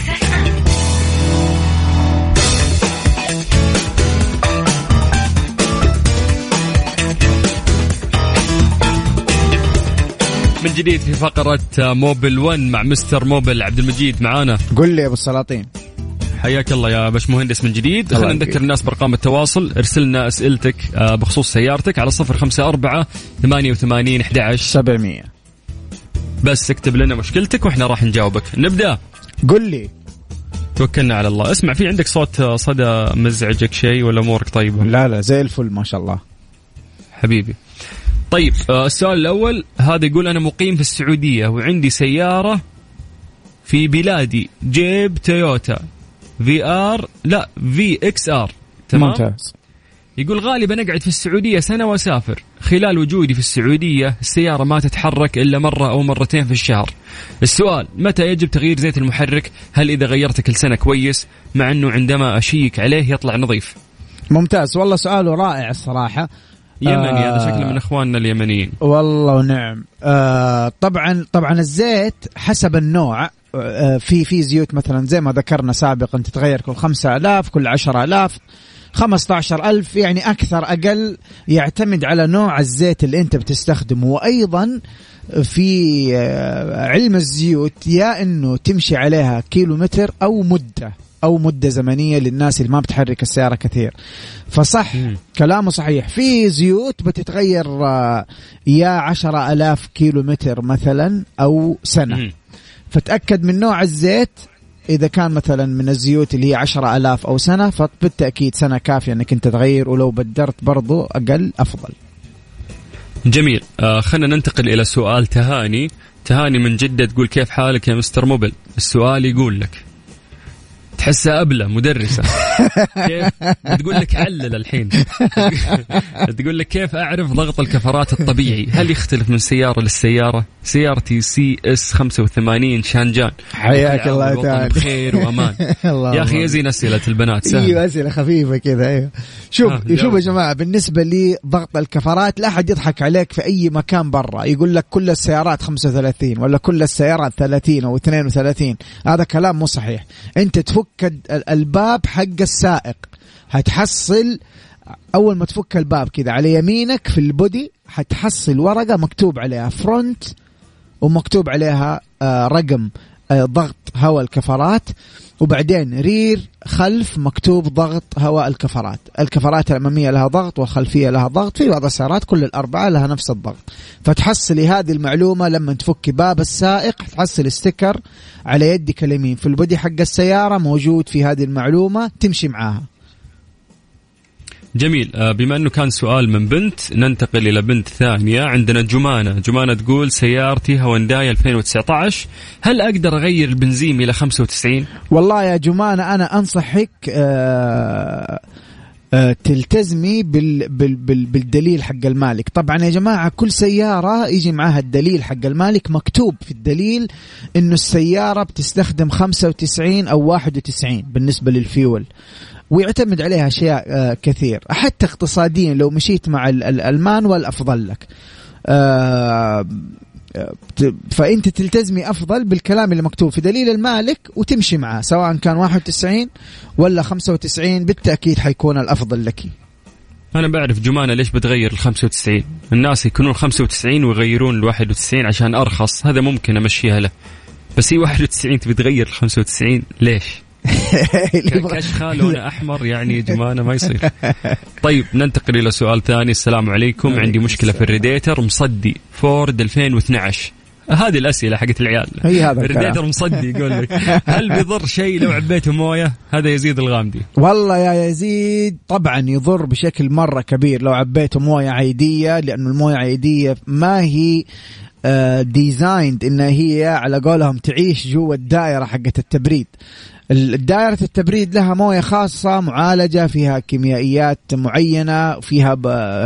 من جديد في فقرة آه، موبل 1 مع مستر موبل عبد المجيد معانا. قل لي يا أبو السلاطين. حياك الله يا باش مهندس من جديد. خلينا. نذكر الناس بأرقام التواصل. ارسلنا أسئلتك آه، بخصوص سيارتك على صفر خمسة أربعة ثمانية وثمانين أحد 700 بس اكتب لنا مشكلتك وإحنا راح نجاوبك. نبدأ. قل لي. توكلنا على الله. اسمع في عندك صوت آه، صدى مزعجك شيء ولا أمورك طيبة؟ لا لا زي الفل ما شاء الله. حبيبي. طيب. آه، السؤال الأول هذا يقول أنا مقيم في السعودية وعندي سيارة في بلادي جيب تويوتا VR لا VXR تمام؟ ممتاز. يقول غالبا أقعد في السعودية سنة وأسافر. خلال وجودي في السعودية السيارة ما تتحرك إلا مرة أو مرتين في الشهر. السؤال متى يجب تغيير زيت المحرك؟ هل إذا غيرت كل سنة كويس؟ مع إنه عندما أشيك عليه يطلع نظيف. ممتاز. والله سؤاله رائع الصراحة. يمني هذا آه. شكله من إخواننا اليمنيين. والله ونعم آه طبعا طبعا الزيت حسب النوع آه في في زيوت مثلا زي ما ذكرنا سابقا تتغير كل 5000 كل 10000 15000 يعني أكثر أقل يعتمد على نوع الزيت اللي أنت بتستخدمه. وأيضا في آه، علم الزيوت يا إنه تمشي عليها كيلو متر أو مدة. أو مدة زمنية للناس اللي ما بتحرك السيارة كثير. فصح مم. كلامه صحيح. في زيوت بتتغير آه، يا عشرة ألاف كيلو متر مثلا أو سنة. مم. فتأكد من نوع الزيت إذا كان مثلا من الزيوت اللي هي عشرة ألاف أو سنة فبالتأكيد سنة كافية أنك أنت تغير ولو بدرت برضو أقل أفضل. جميل. آه خلينا ننتقل إلى سؤال تهاني. تهاني من جدة تقول كيف حالك يا مستر موبل؟ السؤال يقول لك تحسها أبلة مدرسة. كيف؟ بتقول لك علل الحين. تقول لك كيف أعرف ضغط الكفرات الطبيعي؟ هل يختلف من سيارة للسيارة؟ سيارتي CS 85 شانجان. حياك الله تعالى. بخير وأمان. يا أخي. يزين أسئلة البنات سهل أيوه أسئلة خفيفة كذا أيوه. شوف آه، شوف. يا جماعة بالنسبة لضغط الكفرات لا أحد يضحك عليك في أي مكان برا. يقول لك كل السيارات 35 ولا كل السيارات 30 أو 32 هذا كلام مو صحيح. أنت تفك ال- الباب حق السائق. هتحصل أول ما تفك الباب كذا على يمينك في ال body حتحصل ورقة مكتوب عليها front ومكتوب عليها آه، رقم. ضغط هواء الكفرات وبعدين rear خلف مكتوب ضغط هواء الكفرات. الكفرات الأمامية لها ضغط والخلفية لها ضغط في بعض السيارات كل الأربعة لها نفس الضغط. فتحصلي هذه المعلومة لما تفكي باب السائق تحصل sticker على يدك اليمين. في البودي حق السيارة موجود في هذه المعلومة تمشي معاها. جميل. آه، بما أنه كان سؤال من بنت ننتقل إلى بنت ثانية. عندنا جمانة. جمانة تقول سيارتي هونداي 2019 هل أقدر أغير البنزين إلى 95 والله يا جمانة أنا أنصحك آه آه، تلتزمي بال بال بال بالدليل حق المالك. طبعا يا جماعة كل سيارة يجي معها الدليل حق المالك مكتوب في الدليل إنه السيارة بتستخدم 95 أو 91 بالنسبة للفيول. ويعتمد عليها أشياء آه، كثير. حتى اقتصاديا لو مشيت مع ال- ال- المانوال أفضل لك. آه، ت- فأنت تلتزمي أفضل بالكلام اللي مكتوب في دليل المالك وتمشي معاه سواء كان 91 ولا 95 بالتأكيد حيكون الأفضل لك. أنا بعرف جمانة ليش بتغير ال 95 الناس يكونون 95 ويغيرون ال 91 عشان أرخص هذا ممكن أمشيها له. بس هي 91 تبي تغير ال 95 ليش؟ كشخه لونه أحمر يعني جمانه ما يصير. طيب ننتقل إلى سؤال ثاني. السلام عليكم. عندي مشكلة في الريديتر مصدي فورد 2012 هذه الأسئلة حقت العيال. هي هذا. الريديتر مصدي يقول لك هل بيضر شيء لو عبيته موية؟ هذا يزيد الغامدي. والله يا يزيد طبعا يضر بشكل مرة كبير لو عبيته موية عادية لأنه الموية عادية ما هي designed انها هي على قولهم تعيش جوا الدائرة حقت التبريد. ال- دائرة التبريد لها موية خاصة معالجة فيها كيميائيات معينة فيها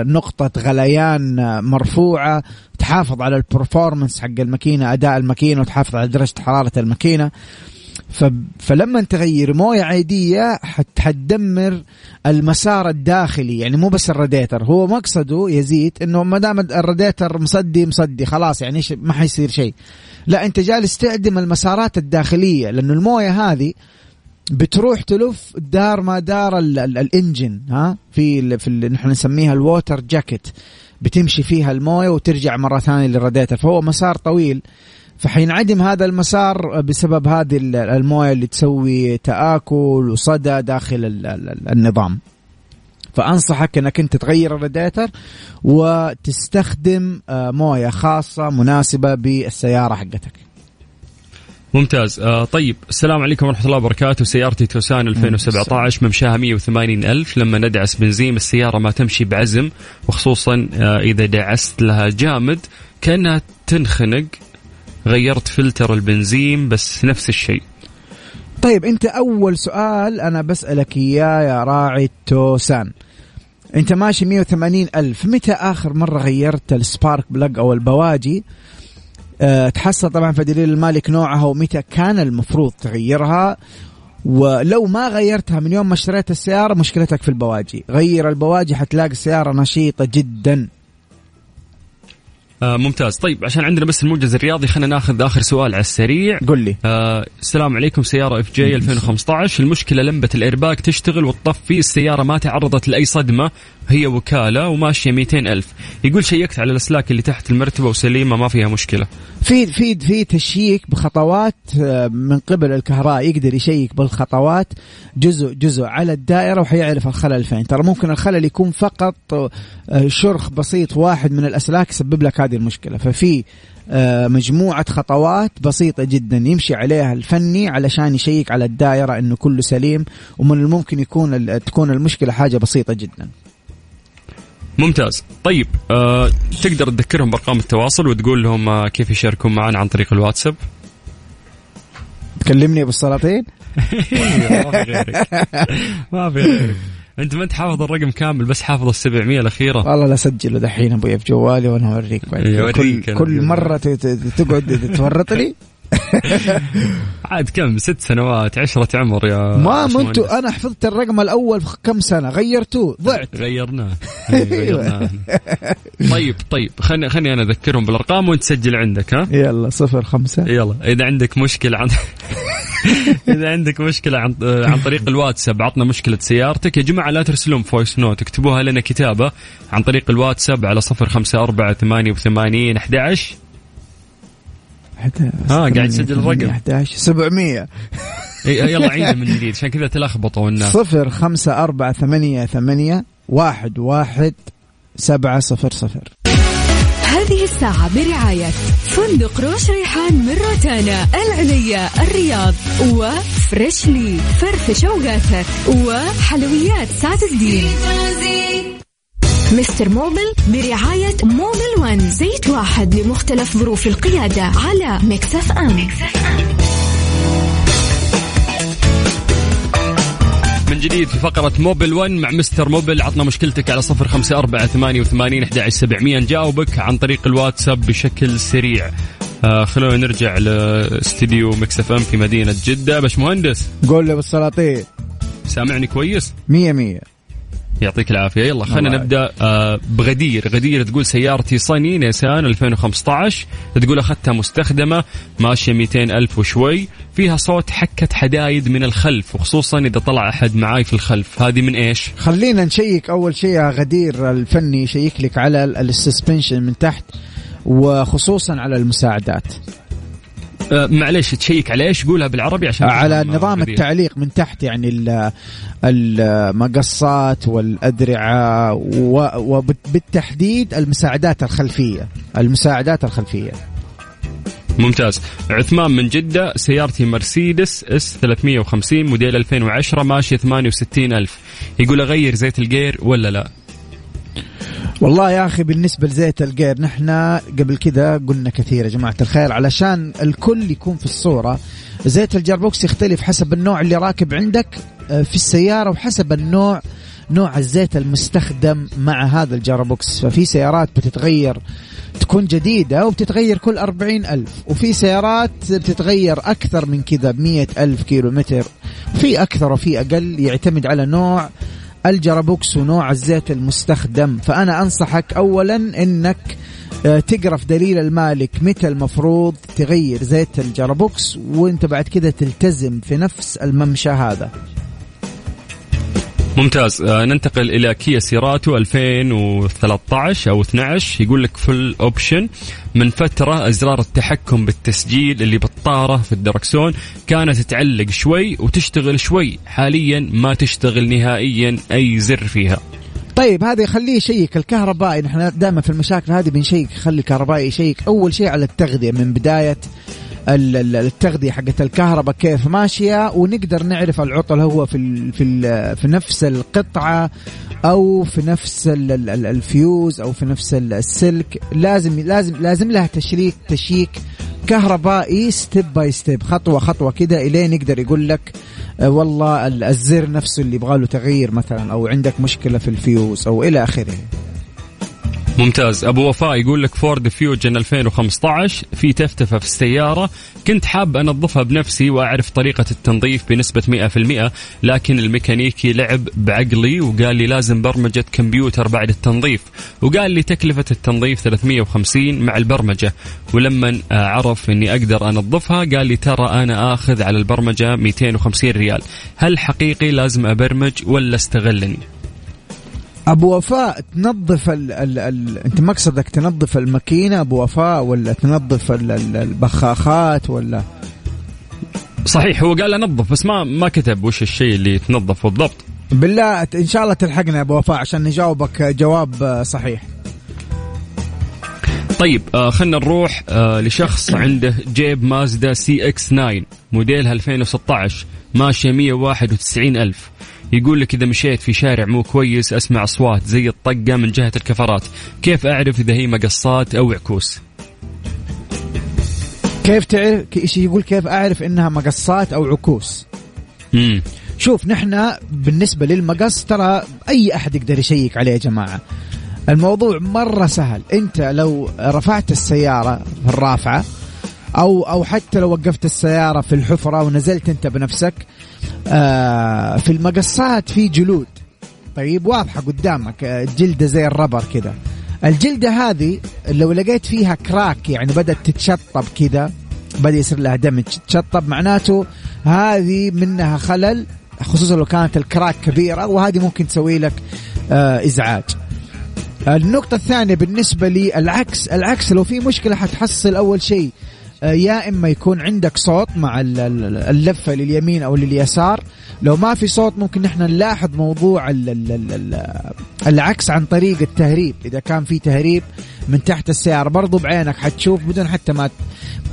نقطة غليان مرفوعة تحافظ على ال performance حق الماكينة أداء الماكينة وتحافظ على درجة حرارة الماكينة. فلما تغير موية عادية حت... حتدمر المسار الداخلي. يعني مو بس الراديتر. هو مقصده يزيد إنه ما دام الراديتر مصدي مصدي. خلاص يعني ما حيصير شيء. لا أنت جالس تعدم المسارات الداخلية. لأنه الموية هذه بتروح تلف دار ما دار ال... ال... ال engine ها؟ في. في ال... نحن نسميها ال water jacket بتمشي فيها الموية وترجع مرة ثانية للراديتر. فهو مسار طويل. فحينعدم هذا المسار بسبب هذه ال- المويه اللي تسوي تآكل وصدى داخل ال- ال- النظام. فأنصحك إنك أنت تغير الراديتر وتستخدم آه، مويه خاصة مناسبة بالسيارة حقتك. ممتاز. آه طيب السلام عليكم ورحمة الله وبركاته. سيارتي توسان 2017 ممشاها 180 ألف. لما ندعس بنزين السيارة ما تمشي بعزم وخصوصا آه إذا دعست لها جامد كأنها تنخنق غيرت فلتر البنزين بس نفس الشيء. طيب أنت أول سؤال أنا بسألك إياه يا راعي توسان. أنت ماشي 180 ألف متى آخر مرة غيرت ال spark plug أو البواجي؟ أه تحصل طبعا في دليل المالك نوعها ومتى كان المفروض تغيرها؟ ولو ما غيرتها من يوم ما اشتريت السيارة مشكلتك في البواجي. غير البواجي حتلاقي السيارة نشيطة جدا. آه ممتاز. طيب عشان عندنا بس الموجز الرياضي خلينا ناخذ آخر سؤال على السريع. قل لي. آه السلام عليكم سيارة FJ 2015 المشكلة لمبة الايرباك تشتغل وتطفي السيارة ما تعرضت لأي صدمة. هي وكالة وماشية 200 ألف. يقول شيكت على الأسلاك اللي تحت المرتبة وسليمة ما فيها مشكلة. في في في تشييك بخطوات آه، من قبل الكهرباء يقدر يشيك بالخطوات جزء جزء على الدائرة وحيعرف الخلل فين. ترى ممكن الخلل يكون فقط آه، شرخ بسيط واحد من الأسلاك يسبب لك هذه المشكلة. ففي آه، مجموعة خطوات بسيطة جدا يمشي عليها الفني علشان يشيك على الدائرة إنه كله سليم ومن الممكن يكون تكون المشكلة حاجة بسيطة جدا. ممتاز. طيب آه، تقدر تذكرهم بأرقام التواصل وتقول لهم آه، كيف يشاركون معنا عن طريق الواتساب؟ تكلمني أبو السلاطين؟ ما في غيرك. ما في غيرك. أنت ما انت حافظ الرقم كامل بس حافظ ال 700 الأخيرة. والله لا سجله دحين أبوي في جوالي وأنا أوريك كل, كل. مرة تقعد تورط لي عاد كم؟ ست سنوات عشرة عمر يا ما. أنتوا أنا حفظت الرقم الأول في كم سنة؟ غيرتوه ضعت. غيرناه. إيه، غيرناه. طيب طيب. خلني خلني أنا أذكرهم بالأرقام وأنت سجل عندك ها؟ يلا صفر خمسة. يلا. إذا عندك مشكلة عن إذا عندك مشكلة عن عن طريق الواتساب عطنا مشكلة سيارتك. يا جماعة لا ترسلون voice note اكتبوها لنا كتابة عن طريق الواتساب على صفر خمسة أربعة ثمانية وثمانين أحد عشر. ها، قاعد يسجل الرقم. 11 700 يلا عيدها من جديد. عشان كذا تلخبطوا الناس. صفر خمسة أربعة ثمانية ثمانية واحد واحد سبعة صفر صفر. هذه الساعة برعاية فندق روش ريحان من روتانا العليا الرياض وفريشلي. فرفش أوقاتك وحلويات سعد الدين. Mister Mobil برعاية Mobil One. زيت واحد لمختلف ظروف القيادة على Mix FM. من جديد في فقرة موبل 1 مع Mister Mobil. عطنا مشكلتك على صفر خمسة أربعة ثمانية وثمانين أحد سبعمية. نجاوبك عن طريق الواتساب بشكل سريع. آه خلونا نرجع لاستديو Mix FM في مدينة جدة. باش مهندس قول لي أبو السلاطين. سامعني كويس؟ مية مية. يعطيك العافية. يلا خلينا نبدأ آه بغدير. غدير تقول سيارتي صني نيسان 2015 تقول أخذتها مستخدمة ماشية 200 ألف وشوي. فيها صوت حكة حدايد من الخلف وخصوصا إذا طلع أحد معاي في الخلف. هذه من إيش؟ خلينا نشيك أول شيء يا غدير الفني يشيك لك على ال suspension من تحت وخصوصا على المساعدات. آه معليش تشيك على إيش؟ قولها بالعربي عشان على نظام. التعليق من تحت يعني ال- المقصات والأدرعة و- وبالتحديد المساعدات الخلفية. المساعدات الخلفية. ممتاز. عثمان من جدة سيارتي مرسيدس S 350 موديل 2010 ماشية 68 ألف. يقول أغير زيت الجير ولا لا؟ والله يا أخي بالنسبة لزيت القير نحن قبل كذا قلنا كثير يا جماعة الخير علشان الكل يكون في الصورة زيت ال gearbox يختلف حسب النوع اللي راكب عندك آه، في السيارة وحسب النوع نوع الزيت المستخدم مع هذا ال gearbox ففي سيارات بتتغير تكون جديدة وبتتغير كل أربعين ألف وفي سيارات بتتغير أكثر من كذا بمية ألف كيلو متر في أكثر وفي أقل يعتمد على نوع ال gearbox ونوع الزيت المستخدم. فأنا أنصحك أولا أنك آه، تقرا في دليل المالك متى المفروض تغير زيت ال gearbox وأنت بعد كده تلتزم في نفس الممشى هذا. ممتاز. آه ننتقل إلى كيا سيراتو 2013 أو 12 يقول لك full option من فترة إزرار التحكم بالتسجيل اللي بالطارة في الدركسون. كانت تعلق شوي وتشتغل شوي. حاليا ما تشتغل نهائيا أي زر فيها. طيب هذا يخليه يشيك الكهربائي. نحن دائما في المشاكل هذه بنشيك خلي الكهربائي يشيك. أول شيء على التغذية من بداية. التغذية حقت الكهرباء كيف ماشية ونقدر نعرف العطل هو في ال في ال في نفس القطعة أو في نفس ال- ال- ال- الفيوز أو في نفس ال- السلك. لازم لازم لازم لها تشييك تشييك كهربائي step by step خطوه خطوة كده إلين يقدر يقول لك آه، والله ال- الزر نفسه اللي يبغى له تغيير مثلا أو عندك مشكلة في الفيوز أو إلى آخره. ممتاز. أبو وفاء يقول لك فورد فيوجن 2015 في تفتفة في السيارة. كنت حاب أنظفها بنفسي وأعرف طريقة التنظيف بنسبة 100% لكن الميكانيكي لعب بعقلي وقال لي لازم برمجة كمبيوتر بعد التنظيف. وقال لي تكلفة التنظيف 350 مع البرمجة. ولما عرف إني أقدر أنظفها قال لي ترى أنا آخذ على البرمجة 250 ريال. هل حقيقي لازم أبرمج ولا استغلني؟ أبو وفاء تنظف ال ال ال أنت مقصدك تنظف الماكينة أبو وفاء ولا تنظف ال ال البخاخات ولا؟ صحيح هو قال انظف بس ما ما كتب وش الشيء اللي تنظف بالضبط. بالله إن شاء الله تلحقنا أبو وفاء عشان نجاوبك جواب صحيح. طيب آه خلينا نروح آه لشخص عنده جيب مازدا CX 9 موديلها 2016 ماشية 191 ألف. يقول لك إذا مشيت في شارع مو كويس أسمع أصوات زي الطقة من جهة الكفرات. كيف أعرف إذا هي مقصات أو عكوس؟ كيف تعرف؟ إيش يقول؟ كيف أعرف إنها مقصات أو عكوس؟ امم شوف نحن بالنسبة للمقص ترى أي أحد يقدر يشيك عليه يا جماعة. الموضوع مرة سهل. أنت لو رفعت السيارة في الرافعة أو أو حتى لو وقفت السيارة في الحفرة ونزلت أنت بنفسك آه في المقصات في جلود. طيب واضحة قدامك آه، جلده زي الربر كذا الجلدة هذه لو لقيت فيها كراك يعني بدأت تتشطب كذا بدأ يصير لها دمج تشطب معناته هذه منها خلل خصوصا لو كانت الكراك كبيرة وهذه ممكن تسوي لك آه إزعاج. النقطة الثانية بالنسبة لي العكس العكس لو في مشكلة حتحصل أول شيء. يا إما يكون عندك صوت مع اللفة لليمين أو لليسار. لو ما في صوت ممكن نحن نلاحظ موضوع العكس عن طريق التهريب. إذا كان في تهريب من تحت السيارة برضو بعينك حتشوف بدون حتى ما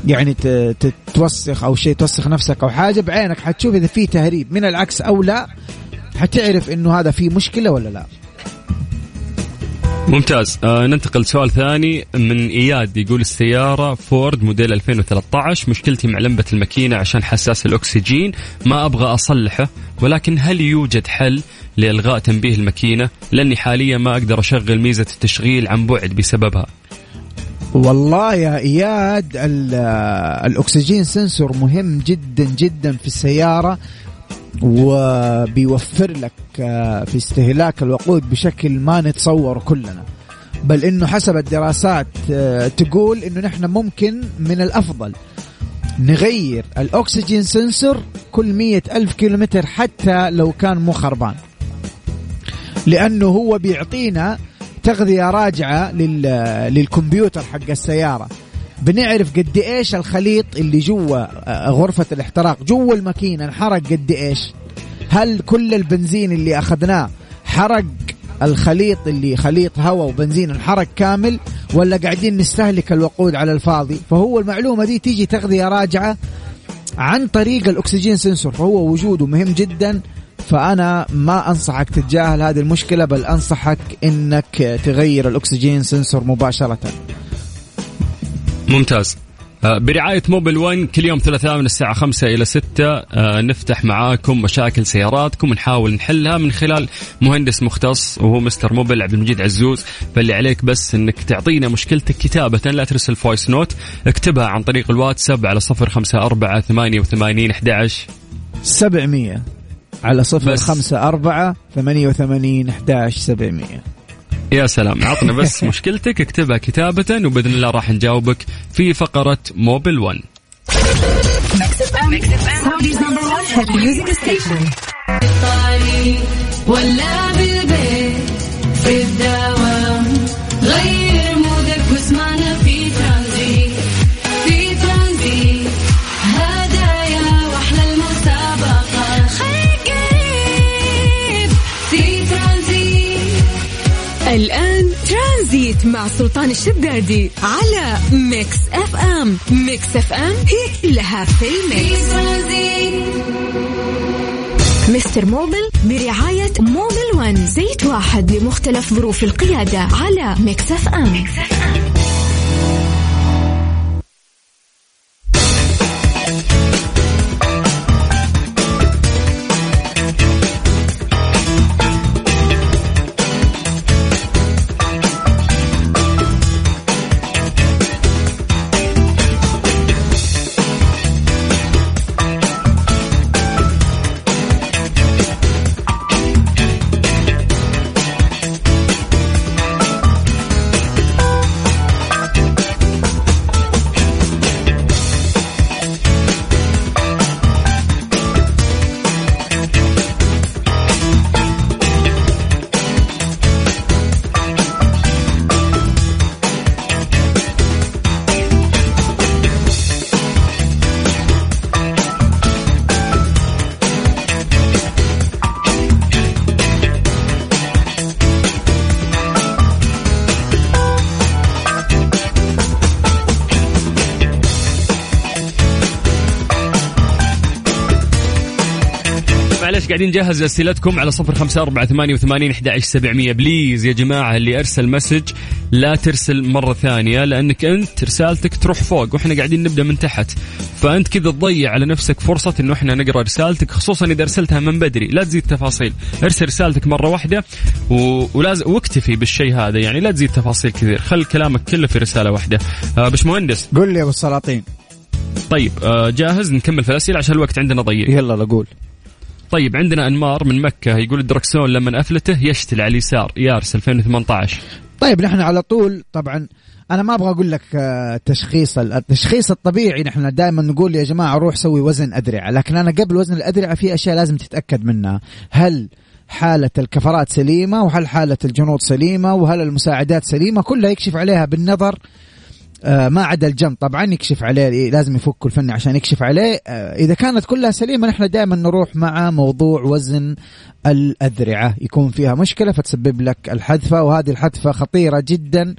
يعني تتوسخ أو شيء توسخ نفسك أو حاجة بعينك حتشوف إذا في تهريب. من العكس أو لا حتعرف إنه هذا في مشكلة ولا لا. ممتاز. آه ننتقل سؤال ثاني من إياد يقول السيارة فورد موديل 2013 مشكلتي مع لمبة الماكينة عشان حساس الأكسجين ما أبغى أصلحه ولكن هل يوجد حل لإلغاء تنبيه الماكينة؟ لأني حاليا ما أقدر أشغل ميزة التشغيل عن بعد بسببها. والله يا إياد الأكسجين سنسور مهم جدا جدا في السيارة وبيوفر لك آه، في استهلاك الوقود بشكل ما نتصور كلنا. بل إنه حسب الدراسات آه، تقول إنه نحن ممكن من الأفضل نغير الأكسجين سنسور كل مية ألف كيلومتر حتى لو كان مو خربان. لأنه هو بيعطينا تغذية راجعة للكمبيوتر حق السيارة. بنعرف قد إيش الخليط اللي جوا آه، غرفة الاحتراق. جوا الماكينة انحرق قد إيش. هل كل البنزين اللي أخذناه حرق الخليط اللي خليط هواء وبنزين انحرق كامل ولا قاعدين نستهلك الوقود على الفاضي؟ فهو المعلومة دي تيجي تغذية راجعة عن طريق ال oxygen sensor. فهو وجوده مهم جدا فأنا ما أنصحك تتجاهل هذه المشكلة بل أنصحك أنك تغير ال oxygen sensor مباشرة. ممتاز. آه، برعاية موبل 1 كل يوم ثلاثاء من الساعة 5 إلى 6 آه، نفتح معاكم مشاكل سياراتكم ونحاول نحلها من خلال مهندس مختص وهو مستر موبل عبد المجيد عزوز. فاللي عليك بس إنك تعطينا مشكلتك كتابة لا ترسل voice note اكتبها عن طريق الواتساب على 054 88 11 700 على 054 88 11 700 يا سلام. عطنا بس مشكلتك اكتبها كتابة وبإذن الله راح نجاوبك في فقرة موبل 1 ولا بالبيت في الدوام مع سلطان الشدادي على ميكس اف ام ميكس اف ام هي كلها في الميكس مستر موبل برعاية موبل ون زيت واحد لمختلف ظروف القيادة على ميكس اف ام, ميكس أف أم. قاعدين نجهز أسئلتكم على صفر خمسة أربعة ثمانية وثمانين أحد سبعمية. please يا جماعة اللي أرسل message لا ترسل مرة ثانية لأنك أنت رسالتك تروح فوق وإحنا قاعدين نبدأ من تحت. فأنت كذا تضيع على نفسك فرصة إنه إحنا نقرأ رسالتك خصوصا إذا أرسلتها من بدري. لا تزيد تفاصيل. ارسل رسالتك مرة واحدة و... ولازم واكتفي بالشيء هذا يعني لا تزيد تفاصيل كثير. خل كلامك كله في رسالة واحدة. آه باش مهندس قل لي يا ابو السلاطين طيب آه جاهز؟ نكمل في الأسئلة عشان الوقت عندنا ضيق. يلا لا قول. طيب عندنا أنمار من مكة يقول الدركسون لما أفلته يشتل على اليسار يارس 2018 طيب نحن على طول طبعا أنا ما أبغى أقول لك آه، تشخيص التشخيص الطبيعي نحن دائما نقول يا جماعة روح سوي وزن أدرعة. لكن أنا قبل وزن الأدرعة في أشياء لازم تتأكد منها. هل حالة الكفرات سليمة؟ وهل حالة الجنود سليمة؟ وهل المساعدات سليمة؟ كلها يكشف عليها بالنظر ما عدا الجنب. طبعا يكشف عليه لازم يفك الفني عشان يكشف عليه. آه، إذا كانت كلها سليمة نحن دائما نروح مع موضوع وزن الاذرعه يكون فيها مشكلة فتسبب لك الحذفة وهذه الحذفة خطيرة جدا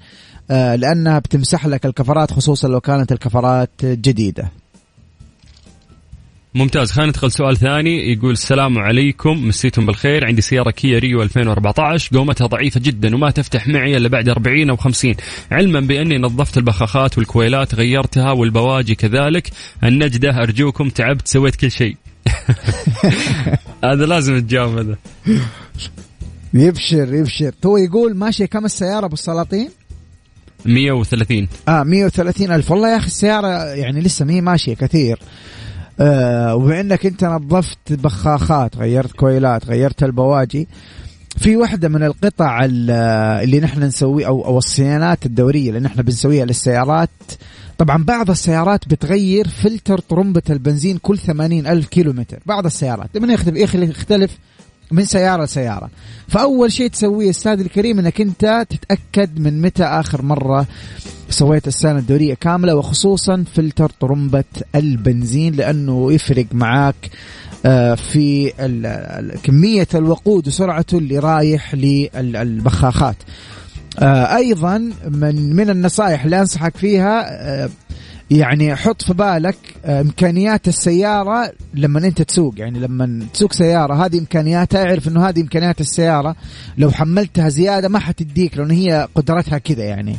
آه، لأنها بتمسح لك الكفرات خصوصا لو كانت الكفرات جديدة. ممتاز. خلينا ندخل سؤال ثاني. يقول السلام عليكم. مسيتم بالخير. عندي سيارة كيا ريو 2014 قومتها ضعيفة جدا وما تفتح معي إلا بعد 40 أو 50 علما بأني نظفت البخاخات والكويلات غيرتها والبواجي كذلك. النجدة أرجوكم تعبت سويت كل شيء. هذا لازم تجاوب هذا. يبشر يبشر. تو يقول ماشي كم السيارة أبو السلاطين؟ 130 آه 130 ألف. والله يا أخي السيارة يعني لسه ما هي ماشية كثير. آه وبما انك انت نظفت بخاخات غيرت كويلات غيرت البواجي في واحدة من القطع اللي نحن نسوي أو أو الصيانات الدورية اللي نحن بنسويها للسيارات. طبعا بعض السيارات بتغير فلتر طرمبة البنزين كل ثمانين ألف كيلو متر بعض السيارات. من يختلف؟ يختلف من سيارة لسيارة. فأول شيء تسويه أستاذ الكريم أنك أنت تتأكد من متى آخر مرة سويت الصيانة الدورية كاملة وخصوصا فلتر طرمبة البنزين لأنه يفرق معاك آه، في كمية الوقود وسرعته اللي رايح للبخاخات آه، أيضا من من النصائح اللي أنصحك فيها آه، يعني حط في بالك إمكانيات السيارة لما أنت تسوق. يعني لما تسوق سيارة هذه إمكانياتها أعرف إنه هذه إمكانيات السيارة. لو حملتها زيادة ما حتديك لأن هي قدرتها كذا يعني.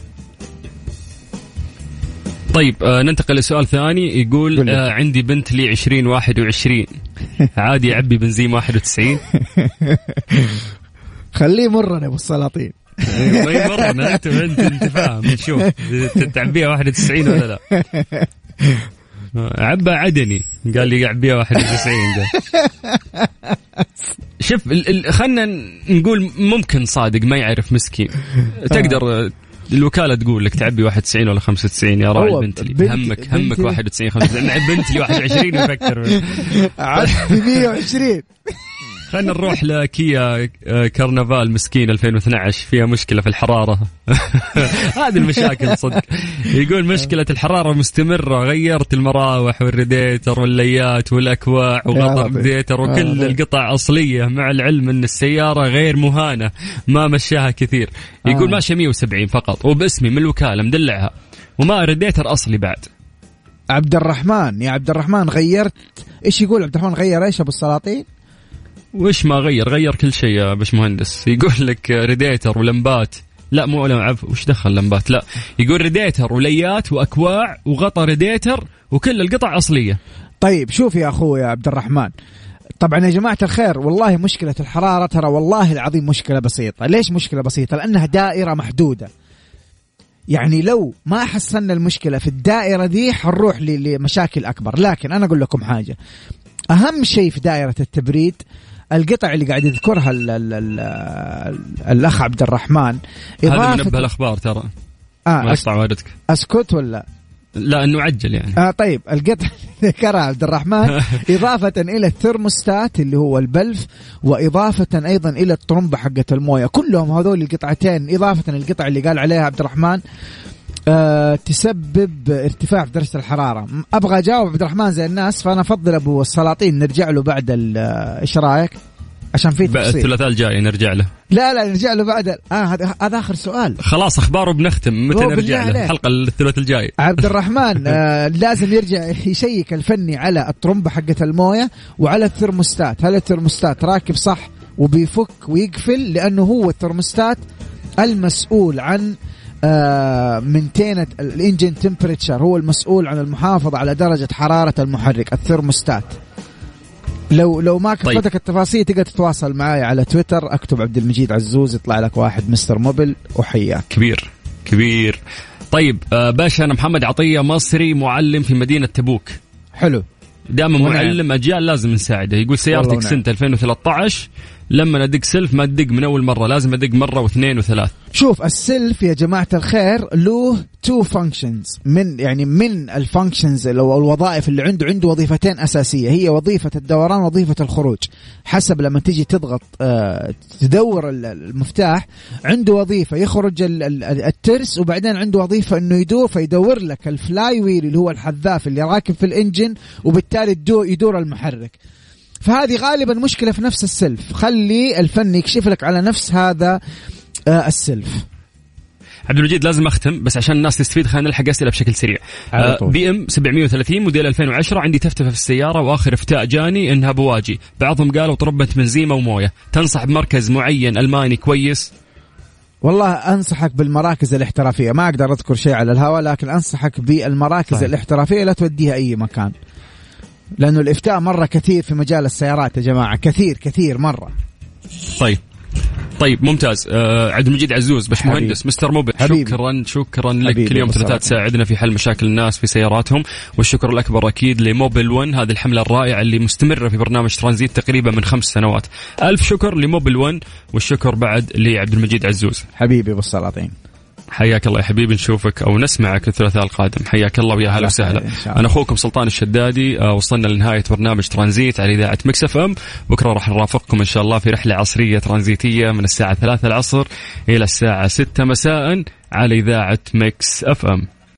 طيب آه ننتقل لسؤال ثاني. يقول آه عندي بنت لي 20 21 عادي يعبي بنزين 91 خليه مرة يا أبو السلاطين. ما مرة أنت انت أنت فاهم؟ نشوف تعبيها 91 ولا لا؟ عبى عدني قال لي عبيها 91 ده. شوف خلنا نقول ممكن صادق ما يعرف مسكين. تقدر الوكالة تقول لك تعبي 91 ولا 95 يا راعي بنتلي همك همك 91 95 بنتلي 21 يفكر. عبي 120 خلينا نروح لكيا آه، كرنفال مسكين 2012 فيها مشكلة في الحرارة. هذه المشاكل صدق. يقول مشكلة الحرارة مستمرة. غيرت المراوح والريديتر والليات والأكواع وغطاء الريديتر وكل القطع أصلية مع العلم أن السيارة غير مهانة ما مشاها كثير. يقول آه. ماشية 170 فقط وباسمي من الوكالة مدلعها. وما ريديتر أصلي بعد. عبد الرحمن يا عبد الرحمن غيرت. إيش يقول عبد الرحمن غير إيش أبو السلاطين؟ وش ما غير؟ غير كل شيء يا باشمهندس. يقول لك ريديتر ولمبات. لا مو عفوا وش دخل لمبات؟ لا. يقول ريديتر وليات وأكواع وغطى ريديتر وكل القطع أصلية. طيب شوف يا أخوي يا عبد الرحمن. طبعا يا جماعة الخير والله مشكلة الحرارة ترى والله العظيم مشكلة بسيطة. ليش مشكلة بسيطة؟ لأنها دائرة محدودة. يعني لو ما حسنا المشكلة في الدائرة دي حنروح لمشاكل أكبر. لكن أنا أقول لكم حاجة. أهم شيء في دائرة التبريد القطع اللي قاعد يذكرها ال ال ال الأخ عبد الرحمن. هذا منبه الأخبار ترى. آه ما يقطع واردك أسكت ولا؟ لا إنه عجل يعني. آه طيب القطع ذكرها عبد الرحمن إضافة إلى الثرموستات اللي هو البلف وإضافة أيضا إلى الطرمبة حقت الموية. كلهم هذول القطعتين إضافة للقطع اللي قال عليها عبد الرحمن. أه تسبب ارتفاع في درجة الحرارة. أبغى أجاوب عبد الرحمن زي الناس فأنا أفضل أبو السلاطين نرجع له بعد إيش رأيك؟ عشان في تفصيل. الثلاثاء الجاي نرجع له. لا لا نرجع له بعد آه هذا هذا آخر سؤال. خلاص أخبار وبنختم. متى نرجع له. الحلقة الثلاثاء الجاي. عبد الرحمن آه لازم يرجع يشيك الفني على الطرمبه حقت الموية وعلى الثرموستات. هل الثرموستات راكب صح وبيفك ويقفل؟ لأنه هو الثرموستات المسؤول عن آه maintaining ال engine temperature هو المسؤول عن المحافظة على درجة حرارة المحرك الثرموستات لو لو ما طيب. كفتك التفاصيل تقدر تتواصل معي على تويتر اكتب عبد المجيد عزوز يطلع لك واحد مستر موبل وحياك. كبير كبير. طيب آه باشا أنا محمد عطية مصري معلم في مدينة تبوك. حلو. دائما. معلم أجيال لازم نساعده. يقول سيارتك. سنة 2013 لما أدق سلف ما تدق من أول مرة لازم أدق مرة واثنين وثلاث. شوف السلف يا جماعة الخير له two functions من يعني من ال functions أو الوظائف اللي عنده عنده وظيفتين أساسية. هي وظيفة الدوران وظيفة الخروج. حسب لما تيجي تضغط آه تدور ال- المفتاح عنده وظيفة يخرج ال- ال- الترس وبعدين عنده وظيفة إنه يدور فيدور لك ال flywheel اللي هو الحذاف اللي راكب في ال engine وبالتالي يدور المحرك. فهذه غالبا مشكلة في نفس السلف. خلي الفني يكشف لك على نفس هذا آه السلف. عبد المجيد لازم أختم بس عشان الناس تستفيد خلينا نلحق أسئلة بشكل سريع. آه. BM 730 موديل 2010 عندي تفتفة في السيارة وآخر افتاء جاني إنها بواجي بعضهم قالوا طرمبة بنزين وموية. تنصح بمركز معين ألماني كويس؟ والله أنصحك بالمراكز الاحترافية. ما أقدر أذكر شيء على الهواء لكن أنصحك بالمراكز صحيح. صحيح. الاحترافية لا توديها أي مكان. لأنه الإفتاء مرة كثير في مجال السيارات يا جماعة. كثير كثير مرة. طيب. طيب ممتاز. آه عبد المجيد عزوز باش. مهندس مستر موبل حبيبي. شكرا شكرا لك. كل يوم. ثلاثاء تساعدنا في حل مشاكل الناس في سياراتهم والشكر الأكبر أكيد لموبل 1 هذه الحملة الرائعة اللي مستمرة في برنامج ترانزيت تقريبا من خمس سنوات. ألف شكر ل Mobil 1 والشكر بعد لعبد المجيد عزوز. حبيبي بالسلاطين حياك الله يا حبيبي نشوفك أو نسمعك الثلاثاء القادم. حياك الله ويا هلا وسهلا. أنا أخوكم سلطان الشدادي آه، وصلنا لنهاية برنامج ترانزيت على إذاعة Mix FM. بكرة راح نرافقكم إن شاء الله في رحلة عصرية ترانزيتية من الساعة 3 العصر إلى الساعة 6 مساء على إذاعة Mix FM.